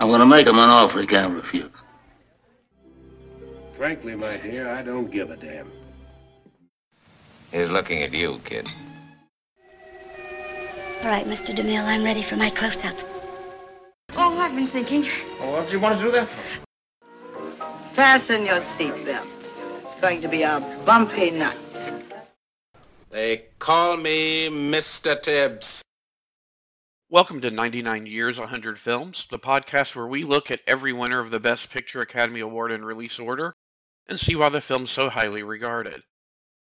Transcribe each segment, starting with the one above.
I'm going to make him an offer he can't refuse. Frankly, my dear, I don't give a damn. He's looking at you, kid. All right, Mr. DeMille, I'm ready for my close-up. Oh, I've been thinking. Well, what do you want to do that for? Fasten your seatbelts. It's going to be a bumpy night. They call me Mr. Tibbs. Welcome to 99 Years, 100 Films, the podcast where we look at every winner of the Best Picture Academy Award in release order and see why the film's so highly regarded.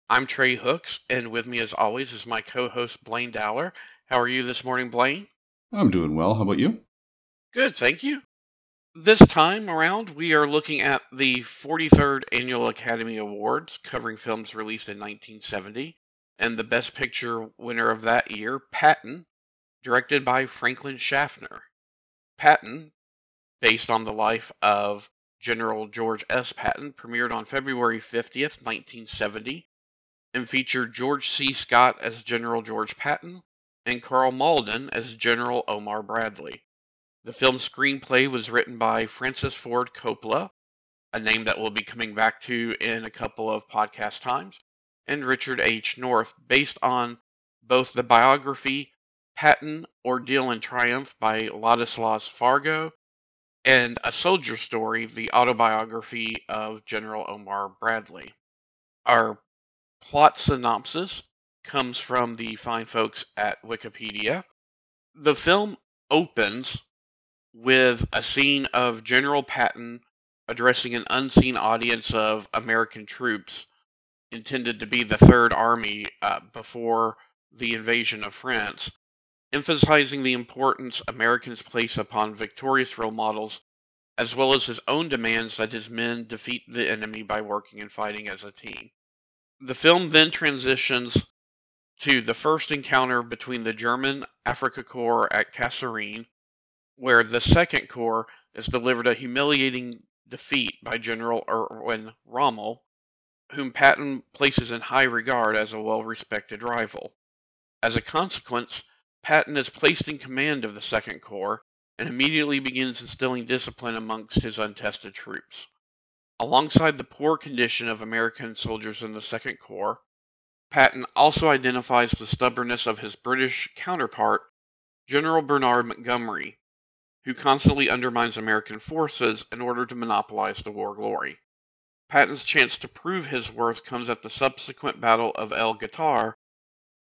I'm Trey Hooks, and with me as always is my co-host Blaine Dowler. How are you this morning, Blaine? I'm doing well. How about you? Good, thank you. This time around, we are looking at the 43rd Annual Academy Awards, covering films released in 1970, and the Best Picture winner of that year, Patton, directed by Franklin Schaffner. Patton, based on the life of General George S. Patton, premiered on February 50th, 1970, and featured George C. Scott as General George Patton and Karl Malden as General Omar Bradley. The film's screenplay was written by Francis Ford Coppola, a name that we'll be coming back to in a couple of podcast times, and Richard H. North, based on both the biography Patton, Ordeal and Triumph by Ladislas Farago, and A Soldier Story, the autobiography of General Omar Bradley. Our plot synopsis comes from the fine folks at Wikipedia. The film opens with a scene of General Patton addressing an unseen audience of American troops intended to be the Third Army uh, before the invasion of France, emphasizing the importance Americans place upon victorious role models, as well as his own demands that his men defeat the enemy by working and fighting as a team. The film then transitions to the first encounter between the German Afrika Korps at Kasserine, where the Second Corps is delivered a humiliating defeat by General Erwin Rommel, whom Patton places in high regard as a well respected rival. As a consequence, Patton is placed in command of the Second Corps and immediately begins instilling discipline amongst his untested troops. Alongside the poor condition of American soldiers in the Second Corps, Patton also identifies the stubbornness of his British counterpart, General Bernard Montgomery, who constantly undermines American forces in order to monopolize the war glory. Patton's chance to prove his worth comes at the subsequent Battle of El Guettar,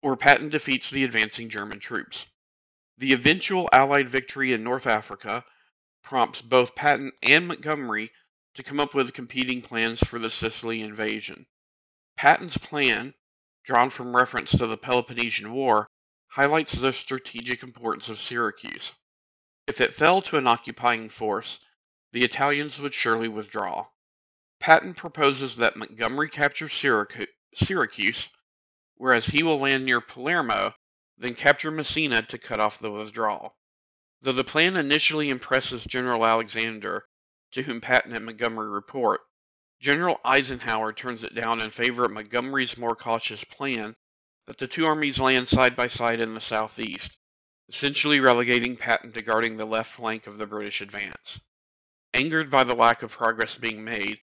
Patton defeats the advancing German troops. The eventual Allied victory in North Africa prompts both Patton and Montgomery to come up with competing plans for the Sicily invasion. Patton's plan, drawn from reference to the Peloponnesian War, highlights the strategic importance of Syracuse. If it fell to an occupying force, the Italians would surely withdraw. Patton proposes that Montgomery capture Syracuse, whereas he will land near Palermo, then capture Messina to cut off the withdrawal. Though the plan initially impresses General Alexander, to whom Patton and Montgomery report, General Eisenhower turns it down in favor of Montgomery's more cautious plan that the two armies land side by side in the southeast, essentially relegating Patton to guarding the left flank of the British advance. Angered by the lack of progress being made,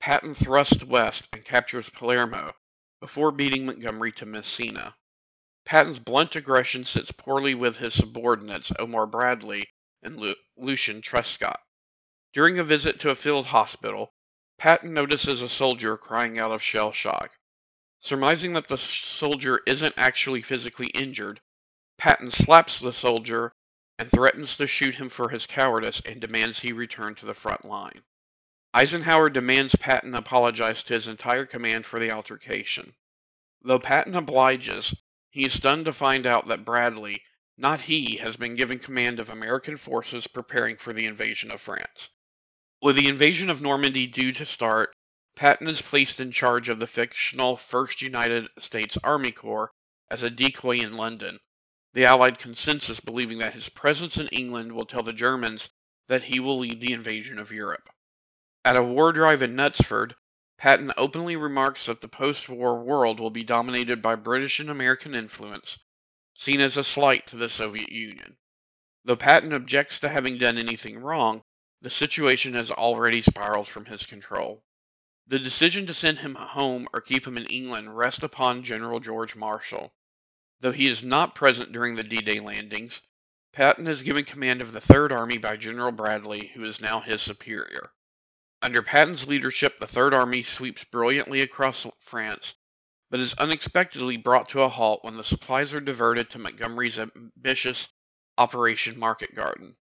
Patton thrusts west and captures Palermo before beating Montgomery to Messina. Patton's blunt aggression sits poorly with his subordinates Omar Bradley and Lu- Lucian Truscott. During a visit to a field hospital, Patton notices a soldier crying out of shell shock. Surmising that the soldier isn't actually physically injured, Patton slaps the soldier and threatens to shoot him for his cowardice and demands he return to the front line. Eisenhower demands Patton apologize to his entire command for the altercation. Though Patton obliges, he is stunned to find out that Bradley, not he, has been given command of American forces preparing for the invasion of France. With the invasion of Normandy due to start, Patton is placed in charge of the fictional 1st United States Army Corps as a decoy in London, the Allied consensus believing that his presence in England will tell the Germans that he will lead the invasion of Europe. At a war drive in Knutsford, Patton openly remarks that the post war world will be dominated by British and American influence, seen as a slight to the Soviet Union. Though Patton objects to having done anything wrong, the situation has already spiraled from his control. The decision to send him home or keep him in England rests upon General George Marshall. Though he is not present during the D Day landings, Patton is given command of the Third Army by General Bradley, who is now his superior. Under Patton's leadership, the Third Army sweeps brilliantly across France, but is unexpectedly brought to a halt when the supplies are diverted to Montgomery's ambitious Operation Market Garden.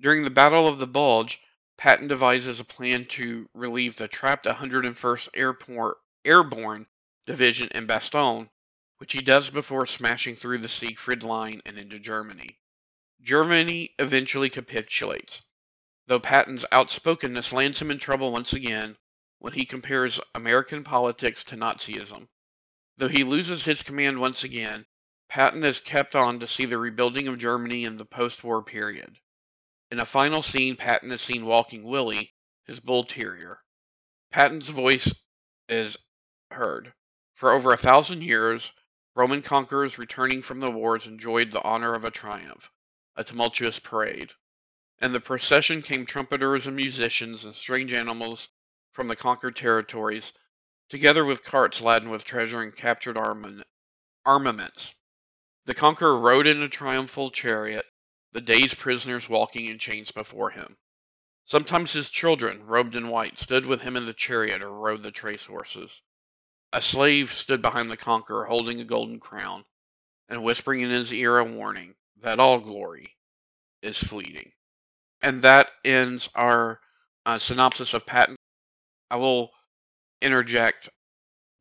During the Battle of the Bulge, Patton devises a plan to relieve the trapped 101st Airport, Airborne Division in Bastogne, which he does before smashing through the Siegfried Line and into Germany. Germany eventually capitulates, though Patton's outspokenness lands him in trouble once again when he compares American politics to Nazism. Though he loses his command once again, Patton is kept on to see the rebuilding of Germany in the post war period. In a final scene, Patton is seen walking Willie, his bull terrier. Patton's voice is heard. For over a thousand years, Roman conquerors returning from the wars enjoyed the honor of a triumph a tumultuous parade. And the procession came trumpeters and musicians and strange animals from the conquered territories, together with carts laden with treasure and captured armaments. The conqueror rode in a triumphal chariot, the day's prisoners walking in chains before him. Sometimes his children, robed in white, stood with him in the chariot or rode the trace horses. A slave stood behind the conqueror, holding a golden crown, and whispering in his ear a warning that all glory is fleeting. And that ends our uh, synopsis of Patton. I will interject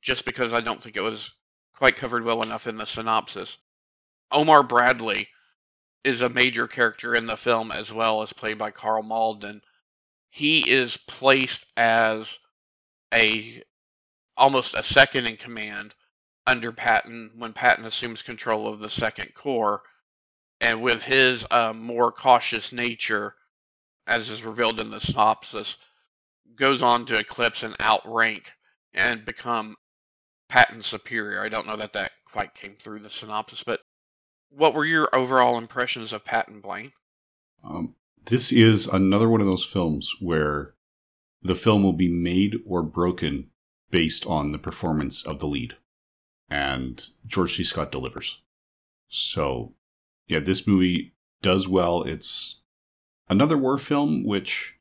just because I don't think it was quite covered well enough in the synopsis. Omar Bradley is a major character in the film as well as played by Karl Malden. He is placed as a almost a second in command under Patton when Patton assumes control of the Second Corps and with his um, more cautious nature, as is revealed in the synopsis, goes on to eclipse and outrank and become patent superior. I don't know that that quite came through the synopsis, but what were your overall impressions of Patton Blaine? Um, this is another one of those films where the film will be made or broken based on the performance of the lead. And George C. Scott delivers. So yeah, this movie does well. It's another war film, which,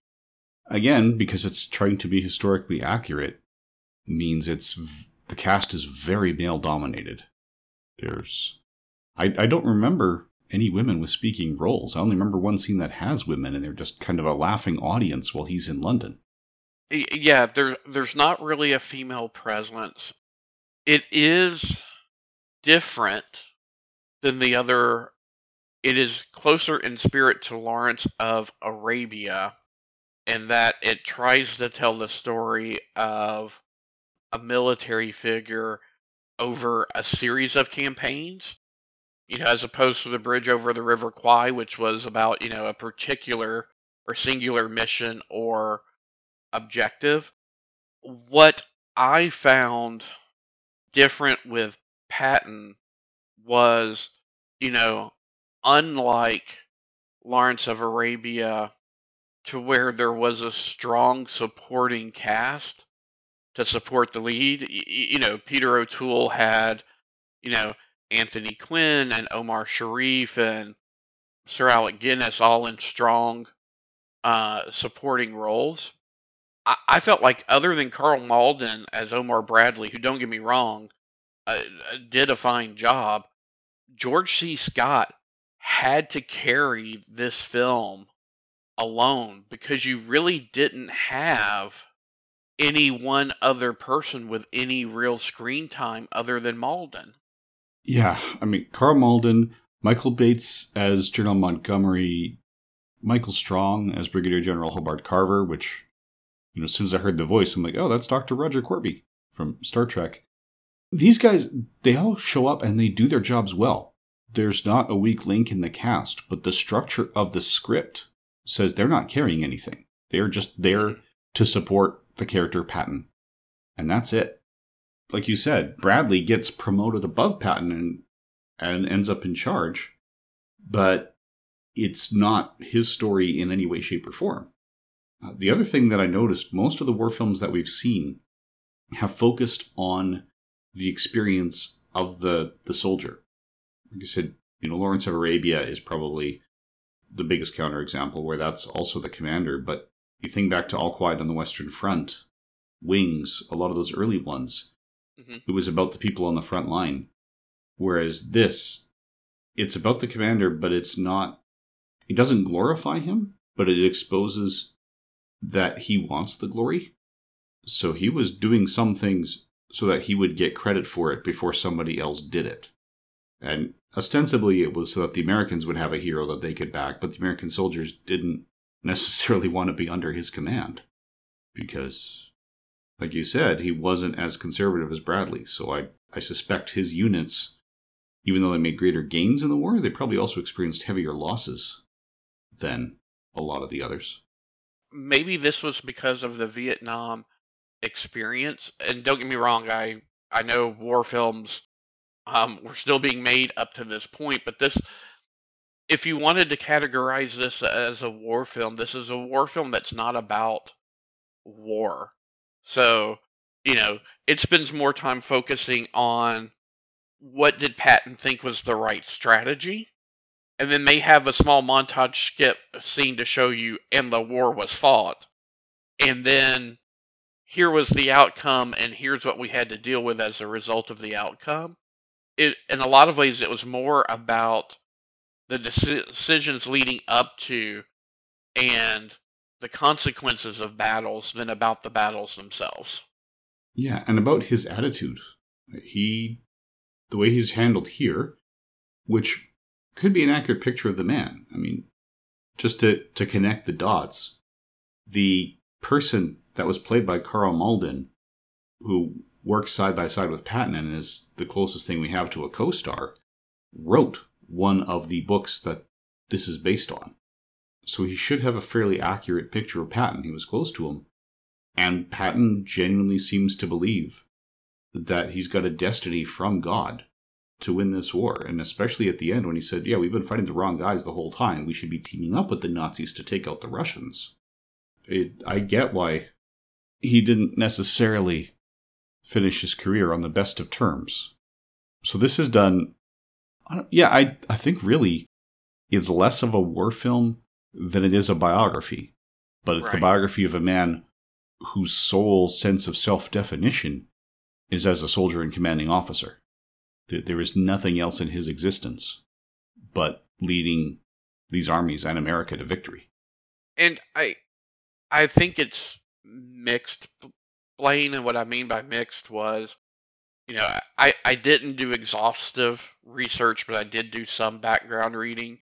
again, because it's trying to be historically accurate, means it's the cast is very male dominated. There's, I, I don't remember any women with speaking roles. I only remember one scene that has women, and they're just kind of a laughing audience while he's in London. Yeah, there's there's not really a female presence. It is different than the other it is closer in spirit to Lawrence of Arabia in that it tries to tell the story of a military figure over a series of campaigns, you know, as opposed to the bridge over the River Kwai, which was about, you know, a particular or singular mission or objective. What I found different with Patton was, you know, unlike Lawrence of Arabia, to where there was a strong supporting cast to support the lead. You know, Peter O'Toole had, you know, Anthony Quinn and Omar Sharif and Sir Alec Guinness all in strong uh, supporting roles. I, felt like, other than Karl Malden as Omar Bradley, who don't get me wrong, uh, did a fine job, George C. Scott had to carry this film alone because you really didn't have any one other person with any real screen time other than Malden. Yeah, I mean Karl Malden, Michael Bates as General Montgomery, Michael Strong as Brigadier General Hobart Carver, which you know, as soon as I heard the voice, I'm like, oh, that's Dr. Roger Korby from Star Trek. These guys, they all show up and they do their jobs well there's not a weak link in the cast, but the structure of the script says they're not carrying anything. They're just there to support the character Patton. And that's it. Like you said, Bradley gets promoted above Patton and and ends up in charge, but it's not his story in any way, shape, or form. Uh, the other thing that I noticed, most of the war films that we've seen have focused on the experience of the the soldier. Like I said, you know, Lawrence of Arabia is probably the biggest counterexample where that's also the commander. But you think back to All Quiet on the Western Front, Wings, a lot of those early ones, Mhm. it was about the people on the front line. Whereas this, it's about the commander, but it's not, it doesn't glorify him, but it exposes that he wants the glory. So he was doing some things so that he would get credit for it before somebody else did it. And ostensibly it was so that the Americans would have a hero that they could back, but the American soldiers didn't necessarily want to be under his command. Because, like you said, he wasn't as conservative as Bradley. So I, I suspect his units, even though they made greater gains in the war, they probably also experienced heavier losses than a lot of the others. maybe this was because of the Vietnam experience. And don't get me wrong, I I know war films um, were still being made up to this point, but this, if you wanted to categorize this as a war film, this is a war film that's not about war. So, you know, it spends more time focusing on what did Patton think was the right strategy and then they have a small montage skip scene to show you and the war was fought and then here was the outcome and here's what we had to deal with as a result of the outcome it in a lot of ways it was more about the deci- decisions leading up to and the consequences of battles than about the battles themselves Yeah, and about his attitude. He, the way he's handled here, which could be an accurate picture of the man. I mean, just to, to connect the dots, the person that was played by Karl Malden, who works side by side with Patton and is the closest thing we have to a co star, wrote one of the books that this is based on. So he should have a fairly accurate picture of Patton. He was close to him. And Patton genuinely seems to believe that he's got a destiny from God to win this war. And especially at the end when he said, Yeah, we've been fighting the wrong guys the whole time. We should be teaming up with the Nazis to take out the Russians. It, I get why he didn't necessarily finish his career on the best of terms. So this is done. Yeah, I, I think really it's less of a war film than it is a biography. But it's the biography of a man whose sole sense of self definition is as a soldier and commanding officer. There is nothing else in his existence but leading these armies and America to victory. and I I think it's mixed. Blaine, and what I mean by mixed was, you know, I I didn't do exhaustive research, but I did do some background reading,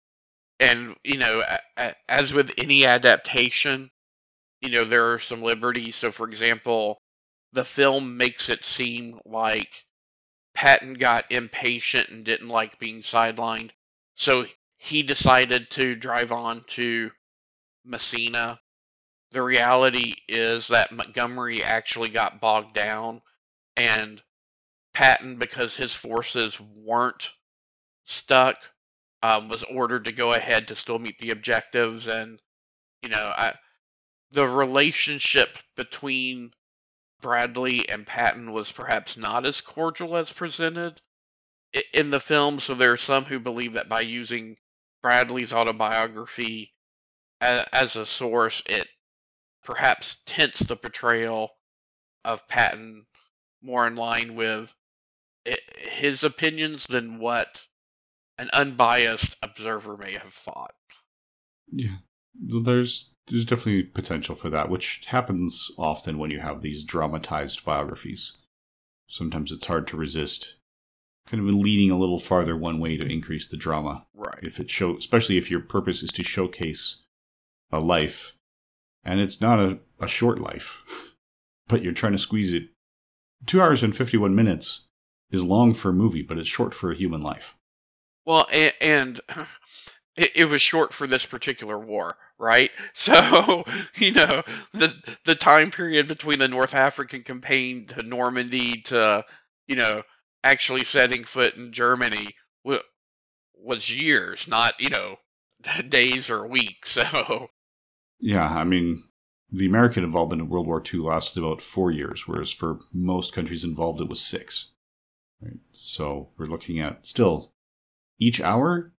and you know, as with any adaptation, you know, there are some liberties. So, for example, the film makes it seem like Patton got impatient and didn't like being sidelined, so he decided to drive on to Messina. The reality is that Montgomery actually got bogged down, and Patton, because his forces weren't stuck, um, was ordered to go ahead to still meet the objectives. And, you know, I, the relationship between Bradley and Patton was perhaps not as cordial as presented in the film. So there are some who believe that by using Bradley's autobiography a- as a source, it perhaps tints the portrayal of Patton more in line with his opinions than what an unbiased observer may have thought. Yeah. There's there's definitely potential for that, which happens often when you have these dramatized biographies. Sometimes it's hard to resist kind of leaning a little farther one way to increase the drama. Right. If it show especially if your purpose is to showcase a life and it's not a, a short life, but you're trying to squeeze it two hours and fifty one minutes is long for a movie, but it's short for a human life. Well, and, and it, it was short for this particular war, right? So, you know, the the time period between the North African campaign to Normandy to, you know, actually setting foot in Germany was years, not, you know, days or weeks. So, Yeah, I mean, the American involvement in World War II lasted about four years, whereas for most countries involved, it was six. Right? So we're looking at still each hour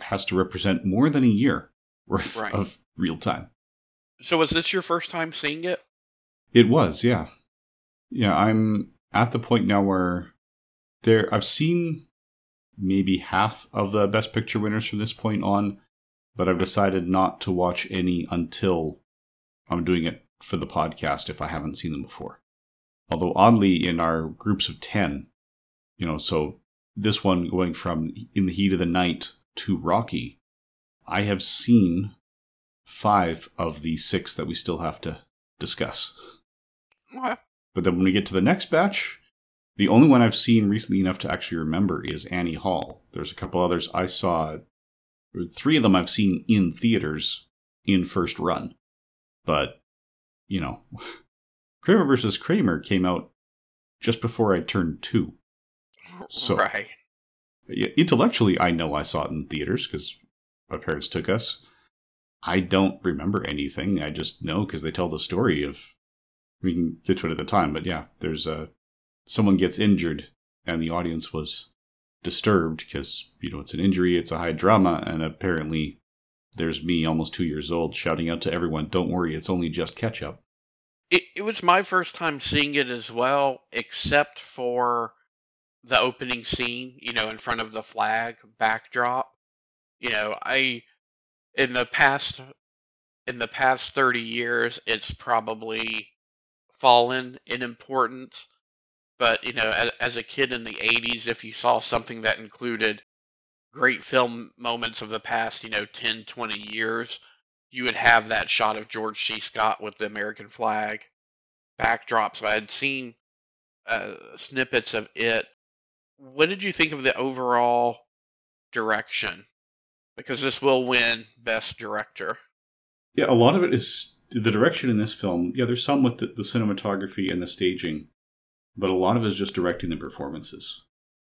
has to represent more than a year worth Right. of real time. So was this your first time seeing it? It was, yeah. Yeah, I'm at the point now where there I've seen maybe half of the best picture winners from this point on, but I've decided not to watch any until I'm doing it for the podcast if I haven't seen them before. Although oddly in our groups of 10, you know, so this one going from In the Heat of the Night to Rocky, I have seen 5 of the 6 that we still have to discuss. Okay. But then when we get to the next batch, the only one I've seen recently enough to actually remember is Annie Hall. There's a couple others I saw. Three of them I've seen in theaters in first run. But, you know, Kramer versus Kramer came out just before I turned two. So- right. Yeah, Intellectually, I know I saw it in theaters because my parents took us. I don't remember anything. I just know because they tell the story of. We can get to it at the time, but yeah, there's a someone gets injured and the audience was disturbed because you know it's an injury, it's a high drama, and apparently there's me, almost two years old, shouting out to everyone, "Don't worry, it's only just ketchup." It, it was my first time seeing it as well, except for the opening scene, you know, in front of the flag backdrop. You know, I in the past in the past 30 years, it's probably fallen in importance. But, you know, as, as a kid in the 80s, if you saw something that included great film moments of the past, you know, 10, 20 years, you would have that shot of George C. Scott with the American flag backdrop. So I had seen uh, snippets of it. What did you think of the overall direction? Because this will win Best Director. Yeah, a lot of it is the direction in this film. Yeah, there's some with the, the cinematography and the staging, but a lot of it is just directing the performances.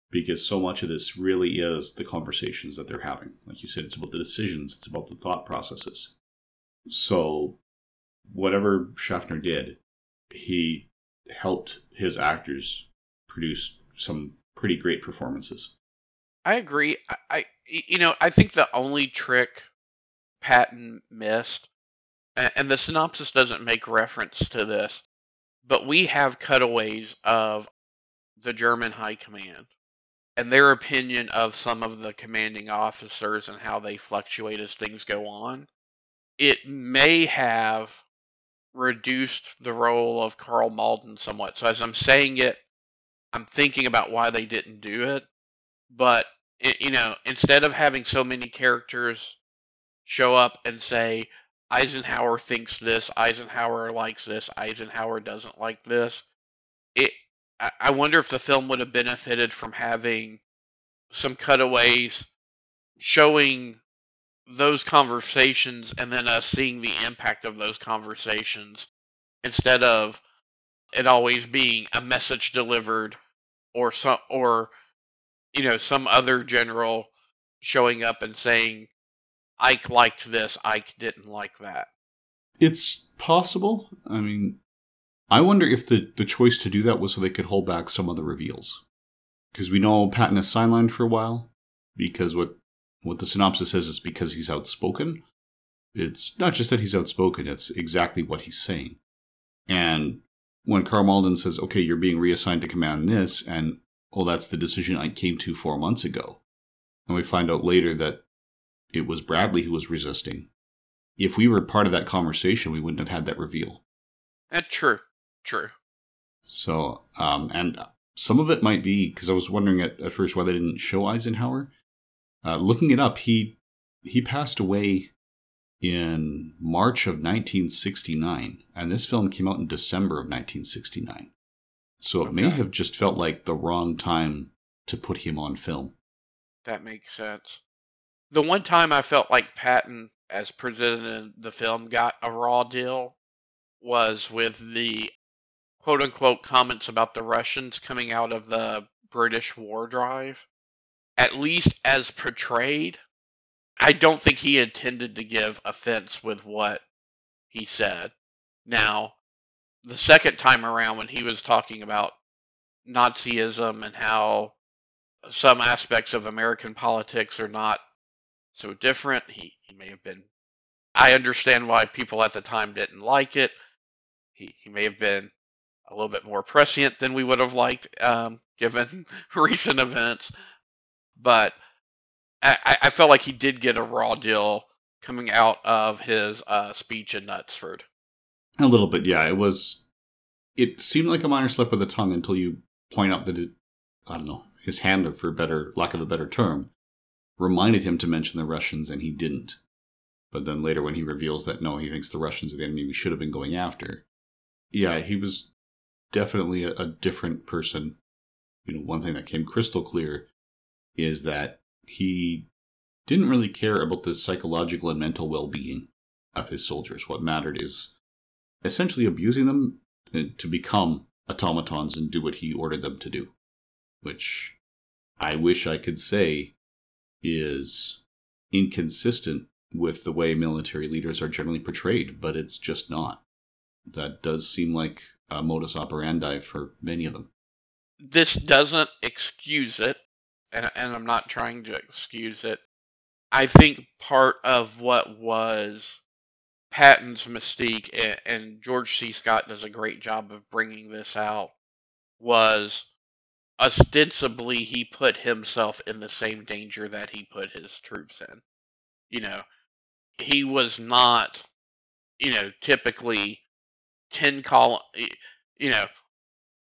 Because so much of this really is the conversations that they're having. Like you said, it's about the decisions, it's about the thought processes. So, whatever Schaffner did, he helped his actors produce some pretty great performances. I agree. I, I you know, I think the only trick Patton missed, and, and the synopsis doesn't make reference to this, but we have cutaways of the German high command and their opinion of some of the commanding officers and how they fluctuate as things go on. It may have reduced the role of Karl Malden somewhat. So as I'm saying it, I'm thinking about why they didn't do it. But eh, you know, instead of having so many characters show up and say Eisenhower thinks this, Eisenhower likes this, Eisenhower doesn't like this, it I, wonder if the film would have benefited from having some cutaways showing those conversations and then us seeing the impact of those conversations instead of it always being a message delivered or some or you know some other general showing up and saying Ike liked this, Ike didn't like that. It's possible. I mean, I wonder if the, the choice to do that was so they could hold back some of the reveals. Because we know Patton is sidelined for a while, because what what the synopsis says is because he's outspoken. It's not just that he's outspoken, it's exactly what he's saying. And when Karl Malden says, okay, you're being reassigned to command this, and oh, that's the decision I came to four months ago. And we find out later that it was Bradley who was resisting. If we were part of that conversation, we wouldn't have had that reveal. That's true. True. So, um, and some of it might be because I was wondering at, at first why they didn't show Eisenhower. Uh, looking it up, he he passed away in March of 1969, and this film came out in December of 1969. So it may have just felt like the wrong time to put him on film. That makes sense. The one time I felt like Patton, as presented in the film, got a raw deal was with the quote unquote comments about the Russians coming out of the British war drive. At least as portrayed, I don't think he intended to give offense with what he said. Now, the second time around, when he was talking about Nazism and how some aspects of American politics are not so different, he, he may have been. I understand why people at the time didn't like it. He, he may have been a little bit more prescient than we would have liked, um, given recent events. But I, I felt like he did get a raw deal coming out of his uh, speech in Knutsford. A little bit, yeah. It was. It seemed like a minor slip of the tongue until you point out that it. I don't know his hand, for better lack of a better term, reminded him to mention the Russians, and he didn't. But then later, when he reveals that no, he thinks the Russians are the enemy we should have been going after. Yeah, he was definitely a, a different person. You know, one thing that came crystal clear is that he didn't really care about the psychological and mental well being of his soldiers. What mattered is essentially abusing them to become automatons and do what he ordered them to do, which I wish I could say is inconsistent with the way military leaders are generally portrayed, but it's just not. That does seem like a modus operandi for many of them. This doesn't excuse it, and, and I'm not trying to excuse it. I think part of what was Patton's mystique, and, and George C. Scott does a great job of bringing this out, was ostensibly he put himself in the same danger that he put his troops in. You know, he was not, you know, typically 10 column, you know,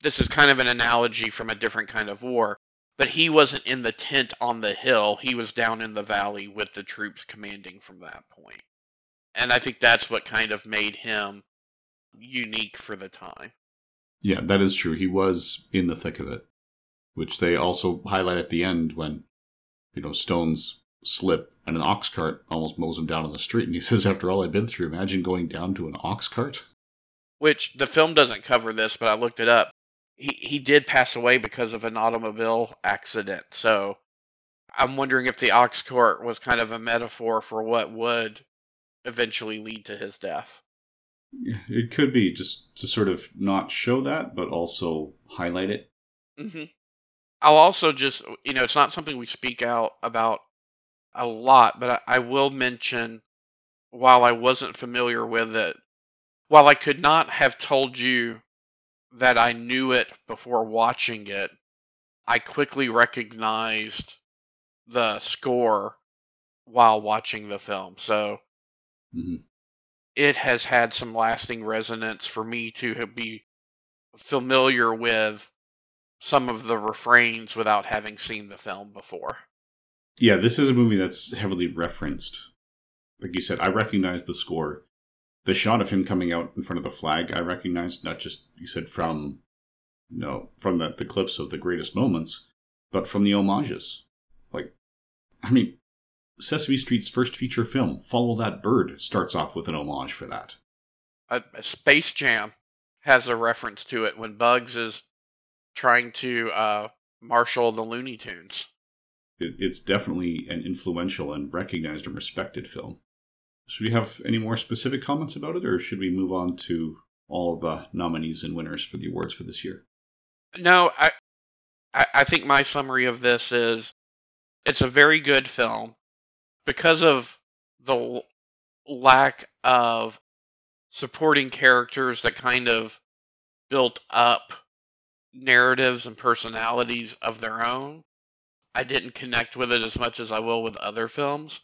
this is kind of an analogy from a different kind of war, but he wasn't in the tent on the hill. He was down in the valley with the troops commanding from that point. And I think that's what kind of made him unique for the time. Yeah, that is true. He was in the thick of it which they also highlight at the end when, you know, Stones slip and an ox cart almost mows him down on the street. And he says, After all I've been through, imagine going down to an ox cart. Which the film doesn't cover this, but I looked it up. He, he did pass away because of an automobile accident. So I'm wondering if the ox cart was kind of a metaphor for what would eventually lead to his death. It could be just to sort of not show that, but also highlight it. Mm-hmm. I'll also just, you know, it's not something we speak out about a lot, but I, I will mention while I wasn't familiar with it, while I could not have told you that I knew it before watching it, I quickly recognized the score while watching the film. So mm-hmm. it has had some lasting resonance for me to be familiar with some of the refrains without having seen the film before. Yeah, this is a movie that's heavily referenced. Like you said, I recognize the score. The shot of him coming out in front of the flag, I recognized not just you said from you know, from the, the clips of the greatest moments, but from the homages. Like I mean, Sesame Street's first feature film, Follow That Bird, starts off with an homage for that. A, a Space Jam has a reference to it when Bugs is trying to uh, marshal the Looney Tunes. It, it's definitely an influential and recognized and respected film. Should we have any more specific comments about it, or should we move on to all the nominees and winners for the awards for this year? No, I, I, I think my summary of this is it's a very good film because of the lack of supporting characters that kind of built up narratives and personalities of their own. I didn't connect with it as much as I will with other films,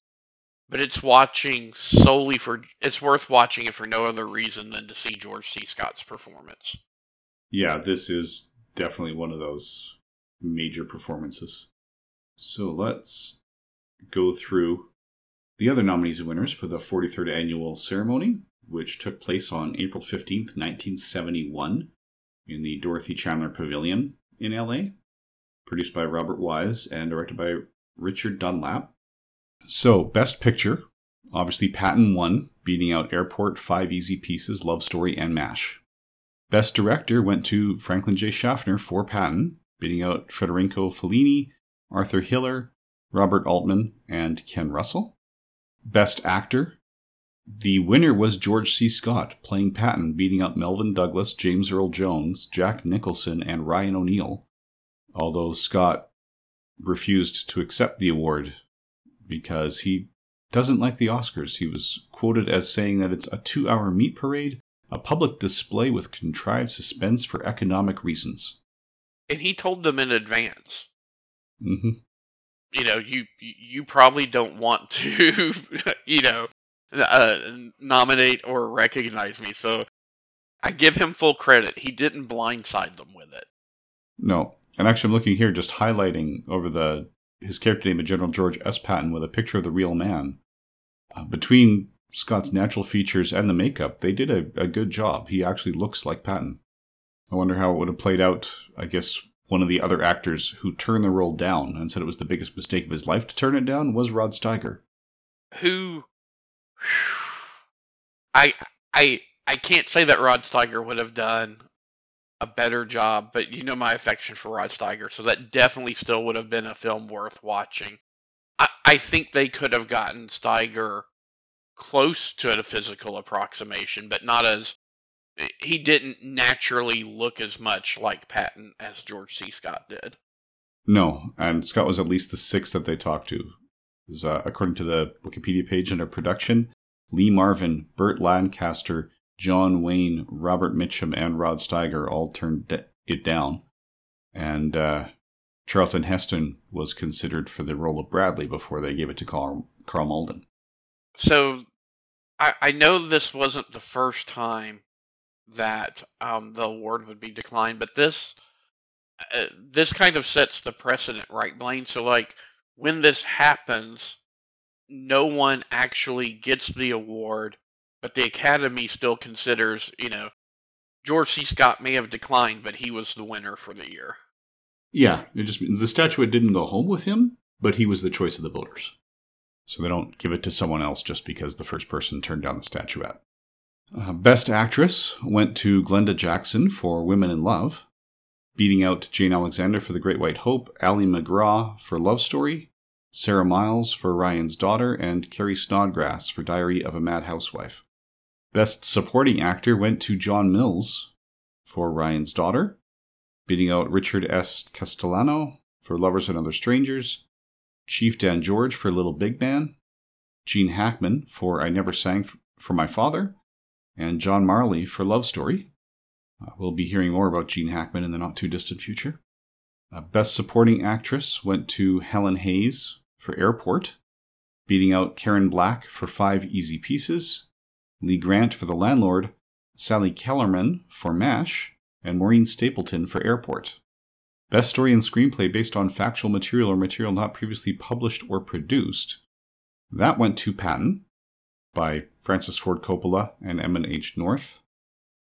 but it's watching solely for it's worth watching it for no other reason than to see George C. Scott's performance. Yeah, this is definitely one of those major performances. So let's go through the other nominees and winners for the 43rd annual ceremony, which took place on April 15th, 1971 in the Dorothy Chandler Pavilion in LA, produced by Robert Wise and directed by Richard Dunlap. So, Best Picture, obviously Patton won, beating out Airport, Five Easy Pieces, Love Story, and MASH. Best Director went to Franklin J. Schaffner for Patton, beating out Federico Fellini, Arthur Hiller, Robert Altman, and Ken Russell. Best Actor The winner was George C. Scott, playing Patton, beating out Melvyn Douglas, James Earl Jones, Jack Nicholson, and Ryan O'Neal. Although Scott refused to accept the award because he doesn't like the Oscars. He was quoted as saying that it's a two hour meat parade, a public display with contrived suspense for economic reasons. And he told them in advance. hmm You know, you you probably don't want to, you know, uh, nominate or recognize me. So I give him full credit. He didn't blindside them with it. No. And actually, I'm looking here, just highlighting over the his character name of General George S. Patton with a picture of the real man. Uh, between Scott's natural features and the makeup, they did a, a good job. He actually looks like Patton. I wonder how it would have played out. I guess one of the other actors who turned the role down and said it was the biggest mistake of his life to turn it down was Rod Steiger. Who I I I can't say that Rod Steiger would have done a better job, but you know my affection for Rod Steiger, so that definitely still would have been a film worth watching. I, I think they could have gotten Steiger close to a physical approximation, but not as he didn't naturally look as much like Patton as George C. Scott did. No, and Scott was at least the sixth that they talked to. Uh, according to the Wikipedia page under production, Lee Marvin, Burt Lancaster, John Wayne, Robert Mitchum, and Rod Steiger all turned it down. And uh, Charlton Heston was considered for the role of Bradley before they gave it to Carl, Karl Malden. So I, I know this wasn't the first time that um, the award would be declined, but this uh, this kind of sets the precedent, right, Blaine? So like when this happens, no one actually gets the award, but the Academy still considers, you know, George C. Scott may have declined, but he was the winner for the year. Yeah, it just means the statuette didn't go home with him, but he was the choice of the voters. So they don't give it to someone else just because the first person turned down the statuette. Uh, Best Actress went to Glenda Jackson for Women in Love, beating out Jane Alexander for The Great White Hope, Ali MacGraw for Love Story, Sarah Miles for Ryan's Daughter, and Carrie Snodgress for Diary of a Mad Housewife. Best Supporting Actor went to John Mills for Ryan's Daughter, beating out Richard S. Castellano for Lovers and Other Strangers, Chief Dan George for Little Big Man, Gene Hackman for I Never Sang for My Father, and John Marley for Love Story. Uh, we'll be hearing more about Gene Hackman in the not too distant future. Uh, Best Supporting Actress went to Helen Hayes for Airport, beating out Karen Black for Five Easy Pieces, Lee Grant for The Landlord, Sally Kellerman for MASH, and Maureen Stapleton for Airport. Best Story and Screenplay based on factual material or material not previously published or produced. That went to Patton by Francis Ford Coppola and Edmund H. North,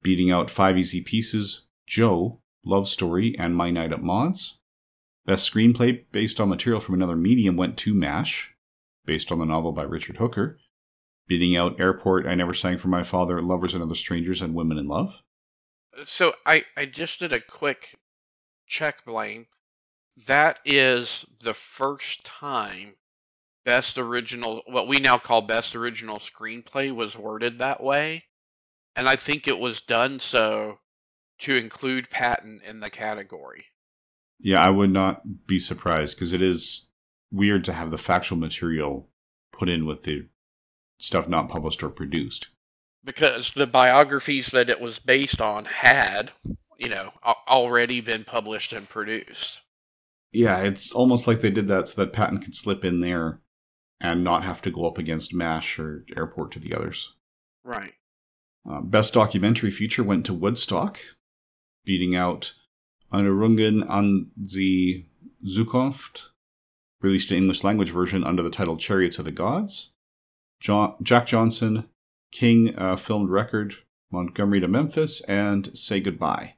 beating out Five Easy Pieces, Joe, Love Story, and My Night at Maud's. Best Screenplay based on material from another medium went to MASH, based on the novel by Richard Hooker, beating out Airport, I Never Sang for My Father, Lovers and Other Strangers, and Women in Love. So I, I just did a quick check, Blaine. That is the first time best original, what we now call best original screenplay, was worded that way. And I think it was done so to include Patton in the category. Yeah, I would not be surprised because it is weird to have the factual material put in with the stuff not published or produced. Because the biographies that it was based on had, you know, already been published and produced. Yeah, it's almost like they did that so that Patton could slip in there and not have to go up against MASH or Airport to the others. Right. Uh, best documentary feature went to Woodstock, beating out Erinnerungen an die Zukunft, released an English language version under the title Chariots of the Gods. John, Jack Johnson, King uh, filmed record Montgomery to Memphis, and Say Goodbye.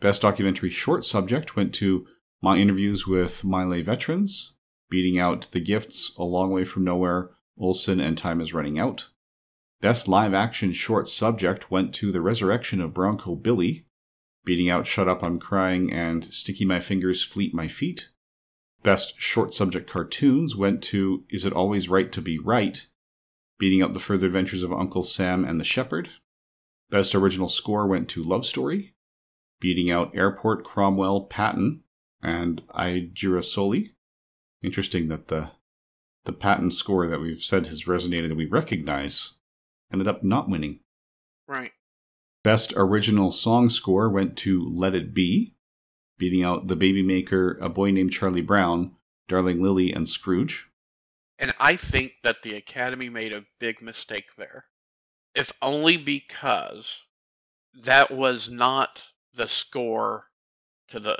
Best documentary short subject went to My Interviews with My Lai Veterans, beating out The Gifts, A Long Way from Nowhere, Olson, and Time is Running Out. Best live action short subject went to The Resurrection of Bronco Billy, beating out Shut Up I'm Crying and Sticky My Fingers, Fleet My Feet. Best short subject cartoons went to Is It Always Right to Be Right, beating out The Further Adventures of Uncle Sam and the Shepherd. Best Original Score went to Love Story, beating out Airport, Cromwell, Patton, and I Girasoli. Interesting that the the Patton score that we've said has resonated and we recognize ended up not winning. Right. Best Original Song Score went to Let It Be, beating out The Baby Maker, A Boy Named Charlie Brown, Darling Lili, and Scrooge. And I think that the Academy made a big mistake there. If only because that was not the score to the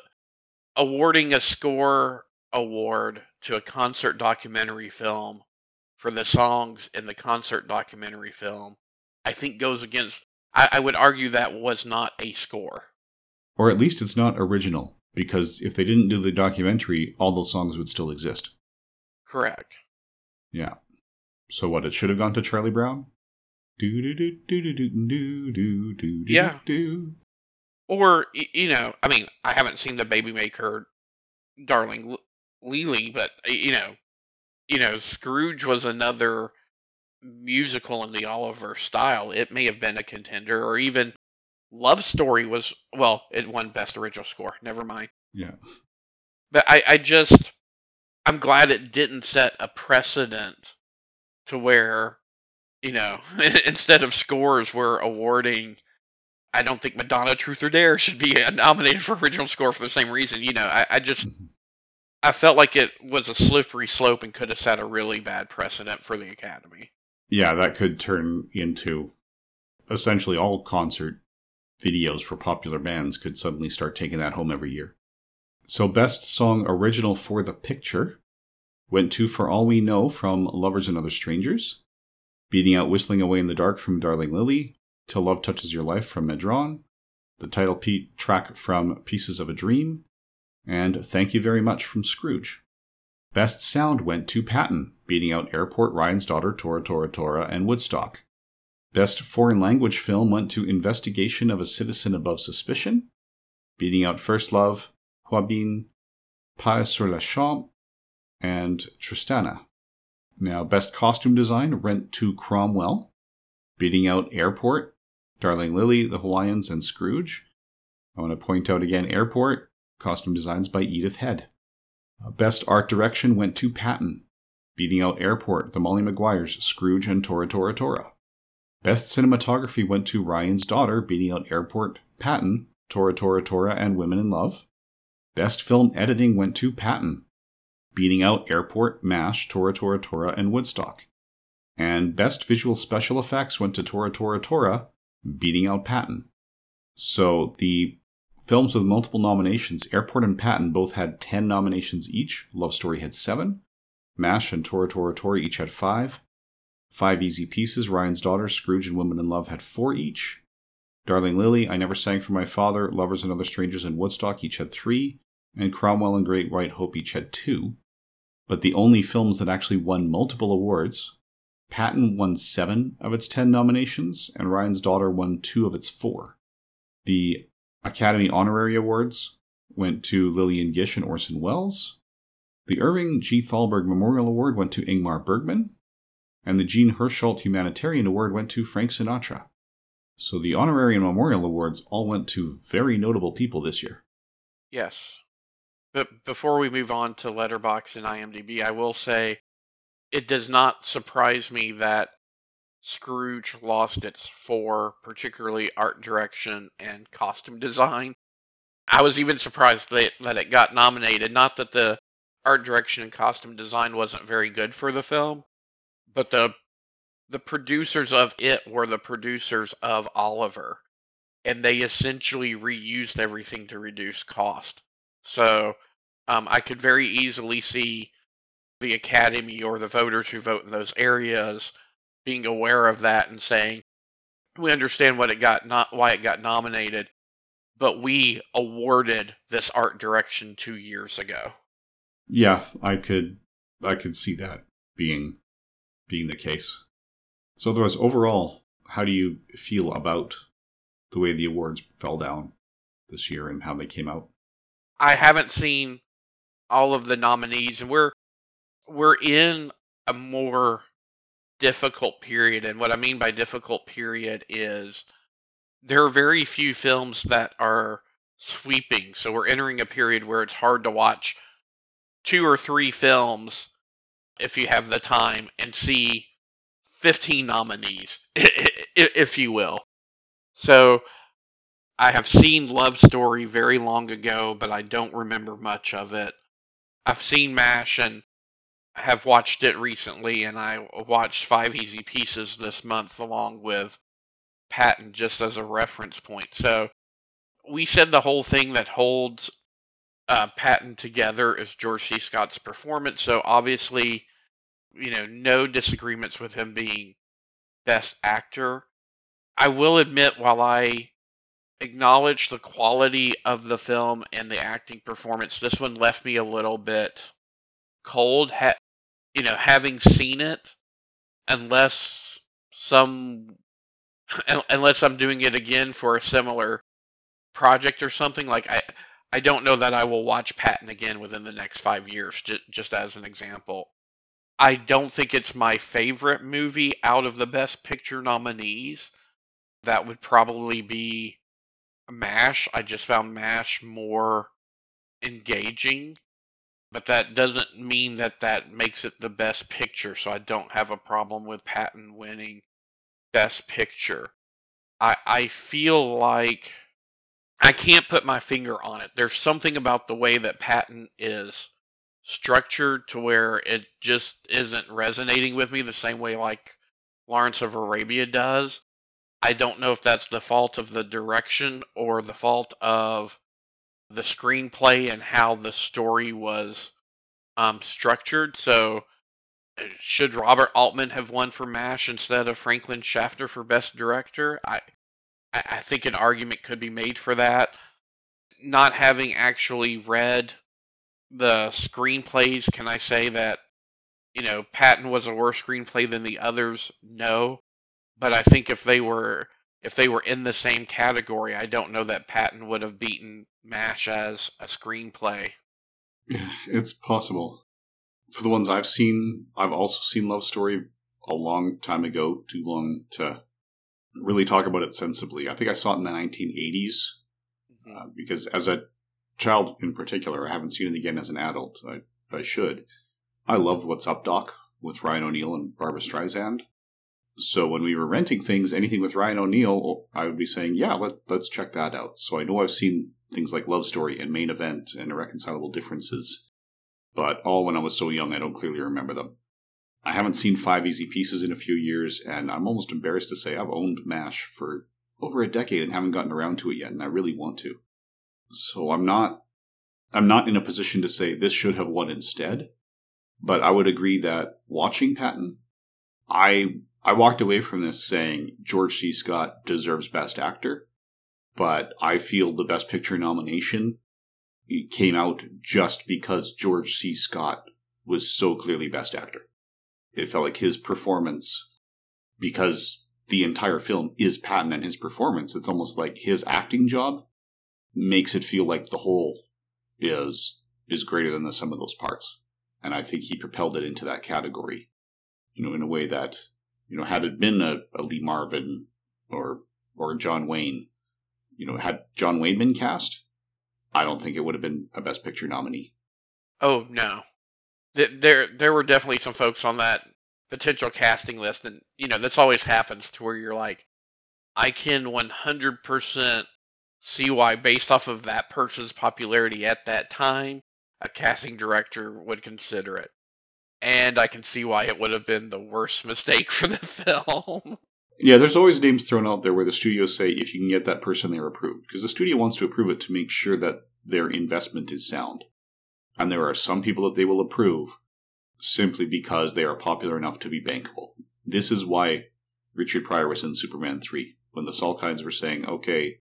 awarding a score award to a concert documentary film for the songs in the concert documentary film, I think goes against. I, I would argue that was not a score, or at least it's not original. Because if they didn't do the documentary, all those songs would still exist. Correct. Yeah. So what? It should have gone to Charlie Brown. Do do do do do do do do yeah. do. Or you know, I mean, I haven't seen the Baby Maker, Darling Lili, but you know, you know, Scrooge was another musical in the Oliver style. It may have been a contender, or even Love Story was. Well, it won Best Original Score. Never mind. Yeah. But I, I just, I'm glad it didn't set a precedent to where, you know, instead of scores, we're awarding. I don't think Madonna Truth or Dare should be nominated for original score for the same reason. You know, I, I just, mm-hmm. I felt like it was a slippery slope and could have set a really bad precedent for the Academy. Yeah, that could turn into essentially all concert videos for popular bands could suddenly start taking that home every year. So, best song original for the picture went to For All We Know from Lovers and Other Strangers, beating out Whistling Away in the Dark from Darling Lili, Till Love Touches Your Life from Madron, the title track from Pieces of a Dream, and Thank You Very Much from Scrooge. Best Sound went to Patton, beating out Airport, Ryan's Daughter, Tora Tora Tora, and Woodstock. Best Foreign Language Film went to Investigation of a Citizen Above Suspicion, beating out First Love, Hoa-Binh, Paix sur les champs, and Tristana. Now, Best Costume Design went to Cromwell, beating out Airport, Darling Lili, The Hawaiians, and Scrooge. I want to point out again Airport, costume designs by Edith Head. Best Art Direction went to Patton, beating out Airport, The Molly Maguires, Scrooge, and Tora Tora Tora. Best Cinematography went to Ryan's Daughter, beating out Airport, Patton, Tora Tora Tora, and Women in Love. Best Film Editing went to Patton, beating out Airport, MASH, Tora Tora Tora, and Woodstock. And Best Visual Special Effects went to Tora Tora Tora, beating out Patton. So the films with multiple nominations, Airport and Patton both had 10 nominations each. Love Story had 7. MASH and Tora Tora Tora each had 5. Five Easy Pieces, Ryan's Daughter, Scrooge, and Women in Love had 4 each. Darling Lili, I Never Sang for My Father, Lovers and Other Strangers, and Woodstock each had 3. And Cromwell and Great White Hope each had 2. But the only films that actually won multiple awards, Patton won 7 of its 10 nominations, and Ryan's Daughter won 2 of its 4. The Academy Honorary Awards went to Lillian Gish and Orson Welles. The Irving G. Thalberg Memorial Award went to Ingmar Bergman. And the Jean Hersholt Humanitarian Award went to Frank Sinatra. So the Honorary and Memorial Awards all went to very notable people this year. Yes. But before we move on to Letterboxd and IMDb, I will say it does not surprise me that Scrooge lost its four, particularly art direction and costume design. I was even surprised that, that it got nominated. Not that the art direction and costume design wasn't very good for the film, but the the producers of it were the producers of Oliver, and they essentially reused everything to reduce cost. So um, I could very easily see the Academy or the voters who vote in those areas being aware of that and saying, "We understand what it got, not why it got nominated, but we awarded this art direction two years ago." Yeah, I could I could see that being being the case. So otherwise overall, how do you feel about the way the awards fell down this year and how they came out? I haven't seen all of the nominees, and we're we're in a more difficult period. And what I mean by difficult period is there are very few films that are sweeping. So we're entering a period where it's hard to watch two or three films if you have the time and see 15 nominees, if you will. So I have seen Love Story very long ago, but I don't remember much of it. I've seen MASH and have watched it recently, and I watched Five Easy Pieces this month along with Patton just as a reference point. So we said the whole thing that holds uh, Patton together is George C. Scott's performance. So obviously, you know, no disagreements with him being best actor. I will admit, while I acknowledge the quality of the film and the acting performance, this one left me a little bit cold. Ha- you know, having seen it, unless some, unless I'm doing it again for a similar project or something, like I, I don't know that I will watch Patton again within the next five years. Just, just as an example, I don't think it's my favorite movie out of the Best Picture nominees. That would probably be MASH. I just found MASH more engaging, but that doesn't mean that that makes it the best picture. So I don't have a problem with Patton winning Best Picture. I I feel like I can't put my finger on it. There's something about the way that Patton is structured to where it just isn't resonating with me the same way like Lawrence of Arabia does. I don't know if that's the fault of the direction or the fault of the screenplay and how the story was um, structured. So, uh, should Robert Altman have won for MASH instead of Franklin Schaffner for Best Director? I, I think an argument could be made for that. Not having actually read the screenplays, can I say that you know Patton was a worse screenplay than the others? No, but I think if they were if they were in the same category, I don't know that Patton would have beaten MASH as a screenplay. It's possible. For the ones I've seen, I've also seen Love Story a long time ago, too long to really talk about it sensibly. I think I saw it in the 1980s mm-hmm. uh, because as a child in particular, I haven't seen it again as an adult. I, I should. I loved What's Up Doc with Ryan O'Neal and Barbra Streisand. So when we were renting things, anything with Ryan O'Neal, I would be saying, yeah, let, let's check that out. So I know I've seen things like Love Story and Main Event and Irreconcilable Differences, but all when I was so young, I don't clearly remember them. I haven't seen Five Easy Pieces in a few years, and I'm almost embarrassed to say I've owned MASH for over a decade and haven't gotten around to it yet, and I really want to. So I'm not I'm not in a position to say this should have won instead, but I would agree that watching Patton, I I walked away from this saying George C. Scott deserves Best Actor, but I feel the Best Picture nomination came out just because George C. Scott was so clearly Best Actor. It felt like his performance, because the entire film is Patton and his performance, it's almost like his acting job makes it feel like the whole is is greater than the sum of those parts. And I think he propelled it into that category, you know, in a way that you know, had it been a, a Lee Marvin or or John Wayne, you know, had John Wayne been cast, I don't think it would have been a Best Picture nominee. Oh no, there there were definitely some folks on that potential casting list, and you know this always happens to where you're like, I can 100% see why, based off of that person's popularity at that time, a casting director would consider it and I can see why it would have been the worst mistake for the film. Yeah, there's always names thrown out there where the studios say if you can get that person, they're approved. Because the studio wants to approve it to make sure that their investment is sound. And there are some people that they will approve simply because they are popular enough to be bankable. This is why Richard Pryor was in Superman 3. When the Salkinds were saying, okay,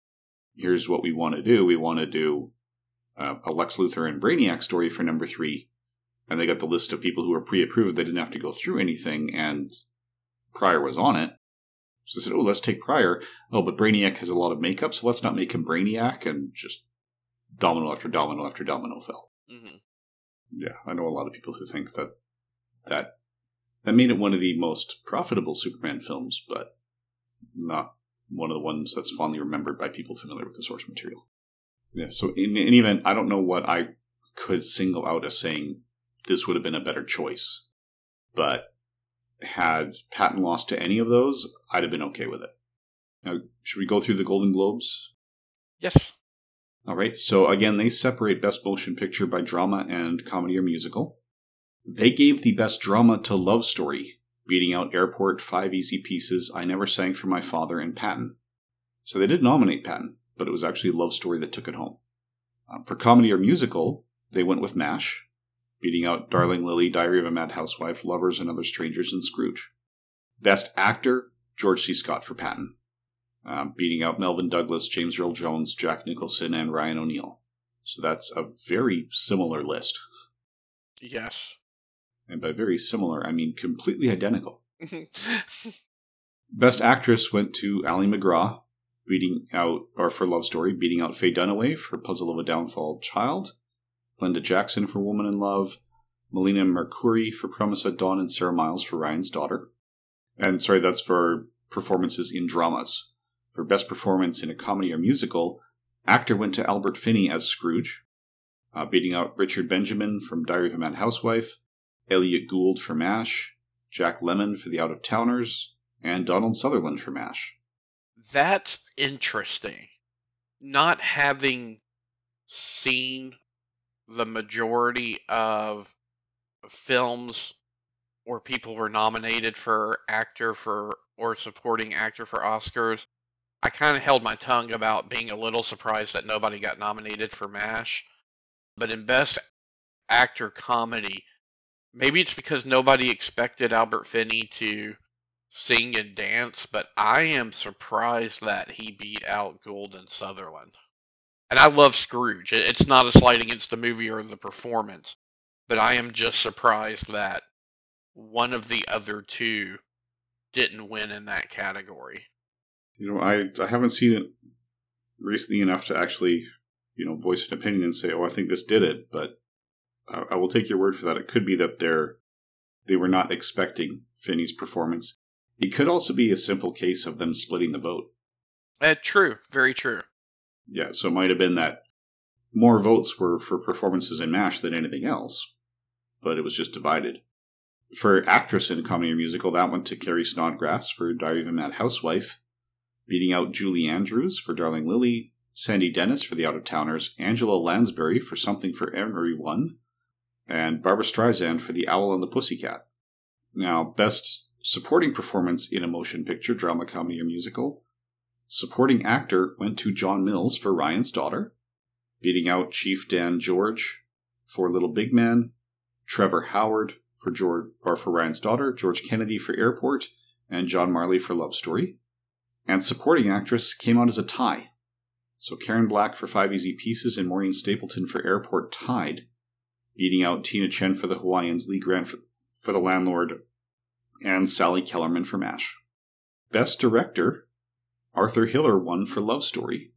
here's what we want to do. We want to do uh, a Lex Luthor and Brainiac story for number 3 and they got the list of people who were pre-approved. They didn't have to go through anything, and Pryor was on it. So they said, "Oh, let's take Pryor." Oh, but Brainiac has a lot of makeup, so let's not make him Brainiac, and just domino after domino after domino fell. Mm-hmm. Yeah, I know a lot of people who think that that That made it one of the most profitable Superman films, but not one of the ones that's fondly remembered by people familiar with the source material. Yeah, so in any event, I don't know what I could single out as saying this would have been a better choice. But had Patton lost to any of those, I'd have been okay with it. Now, should we go through the Golden Globes? Yes. All right, so again, they separate Best Motion Picture by drama and comedy or musical. They gave the Best Drama to Love Story, beating out Airport, Five Easy Pieces, I Never Sang for My Father, and Patton. So they did nominate Patton, but it was actually Love Story that took it home. Um, for comedy or musical, they went with MASH, beating out Darling Lili, Diary of a Mad Housewife, Lovers and Other Strangers, and Scrooge. Best Actor, George C. Scott for Patton, um, beating out Melvyn Douglas, James Earl Jones, Jack Nicholson, and Ryan O'Neal. So that's a very similar list. Yes. And by very similar, I mean completely identical. Best Actress went to Ali MacGraw, beating out, or for Love Story, beating out Faye Dunaway for Puzzle of a Downfall Child, Glenda Jackson for Woman in Love, Melina Mercouri for Promise at Dawn, and Sarah Miles for Ryan's Daughter. And sorry, that's for performances in dramas. For Best Performance in a Comedy or Musical, actor went to Albert Finney as Scrooge, uh, beating out Richard Benjamin from Diary of a Mad Housewife, Elliott Gould for MASH, Jack Lemmon for The Out of Towners, and Donald Sutherland for MASH. That's interesting. Not having seen the majority of films where people were nominated for actor for or supporting actor for Oscars, I kind of held my tongue about being a little surprised that nobody got nominated for MASH. But in Best Actor Comedy, maybe it's because nobody expected Albert Finney to sing and dance, but I am surprised that he beat out Gould and Sutherland. And I love Scrooge. It's not a slight against the movie or the performance, but I am just surprised that one of the other two didn't win in that category. You know, I I haven't seen it recently enough to actually, you know, voice an opinion and say, "Oh, I think this did it." But I, I will take your word for that. It could be that they're they were not expecting Finney's performance. It could also be a simple case of them splitting the vote. Uh, true, very true. Yeah, so it might have been that more votes were for performances in MASH than anything else, but it was just divided. For actress in a comedy or musical, that went to Carrie Snodgress for Diary of a Mad Housewife, beating out Julie Andrews for Darling Lili, Sandy Dennis for The Out of Towners, Angela Lansbury for Something for Everyone, and Barbra Streisand for The Owl and the Pussycat. Now, best supporting performance in a motion picture, drama, comedy, or musical. Supporting actor went to John Mills for Ryan's Daughter, beating out Chief Dan George for Little Big Man, Trevor Howard for George or for Ryan's Daughter, George Kennedy for Airport, and John Marley for Love Story. And supporting actress came out as a tie. So Karen Black for Five Easy Pieces and Maureen Stapleton for Airport tied, beating out Tina Chen for The Hawaiians, Lee Grant for, for The Landlord, and Sally Kellerman for MASH. Best Director, Arthur Hiller won for Love Story,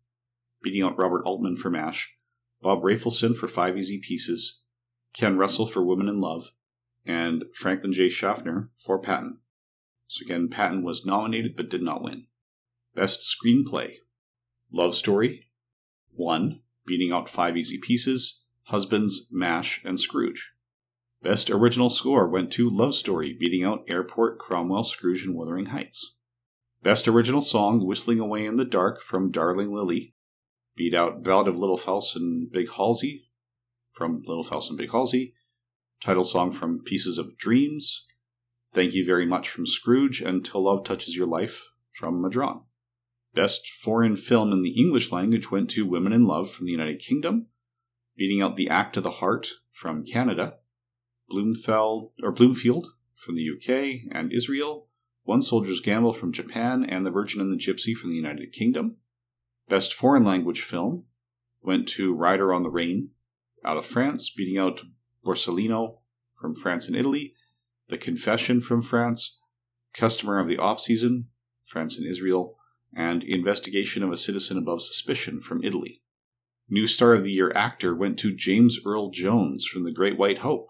beating out Robert Altman for MASH, Bob Rafelson for Five Easy Pieces, Ken Russell for Women in Love, and Franklin J. Schaffner for Patton. So again, Patton was nominated but did not win. Best Screenplay, Love Story, won, beating out Five Easy Pieces, Husbands, MASH, and Scrooge. Best Original Score went to Love Story, beating out Airport, Cromwell, Scrooge, and Wuthering Heights. Best Original Song, Whistling Away in the Dark from Darling Lili, beat out Ballad of Little Fauss and Big Halsy from Little Fauss and Big Halsy, title song from Pieces of Dreams, Thank You Very Much from Scrooge, and Till Love Touches Your Life from Madron. Best Foreign Film in the English language went to Women in Love from the United Kingdom, beating out The Act of the Heart from Canada, Bloomfeld or Bloomfield from the UK and Israel, One Soldier's Gamble from Japan, and The Virgin and the Gypsy from the United Kingdom. Best Foreign Language Film went to Rider on the Rain out of France, beating out Borsalino from France and Italy, The Confession from France, Customer of the Off Season, France and Israel, and Investigation of a Citizen Above Suspicion from Italy. New Star of the Year actor went to James Earl Jones from The Great White Hope.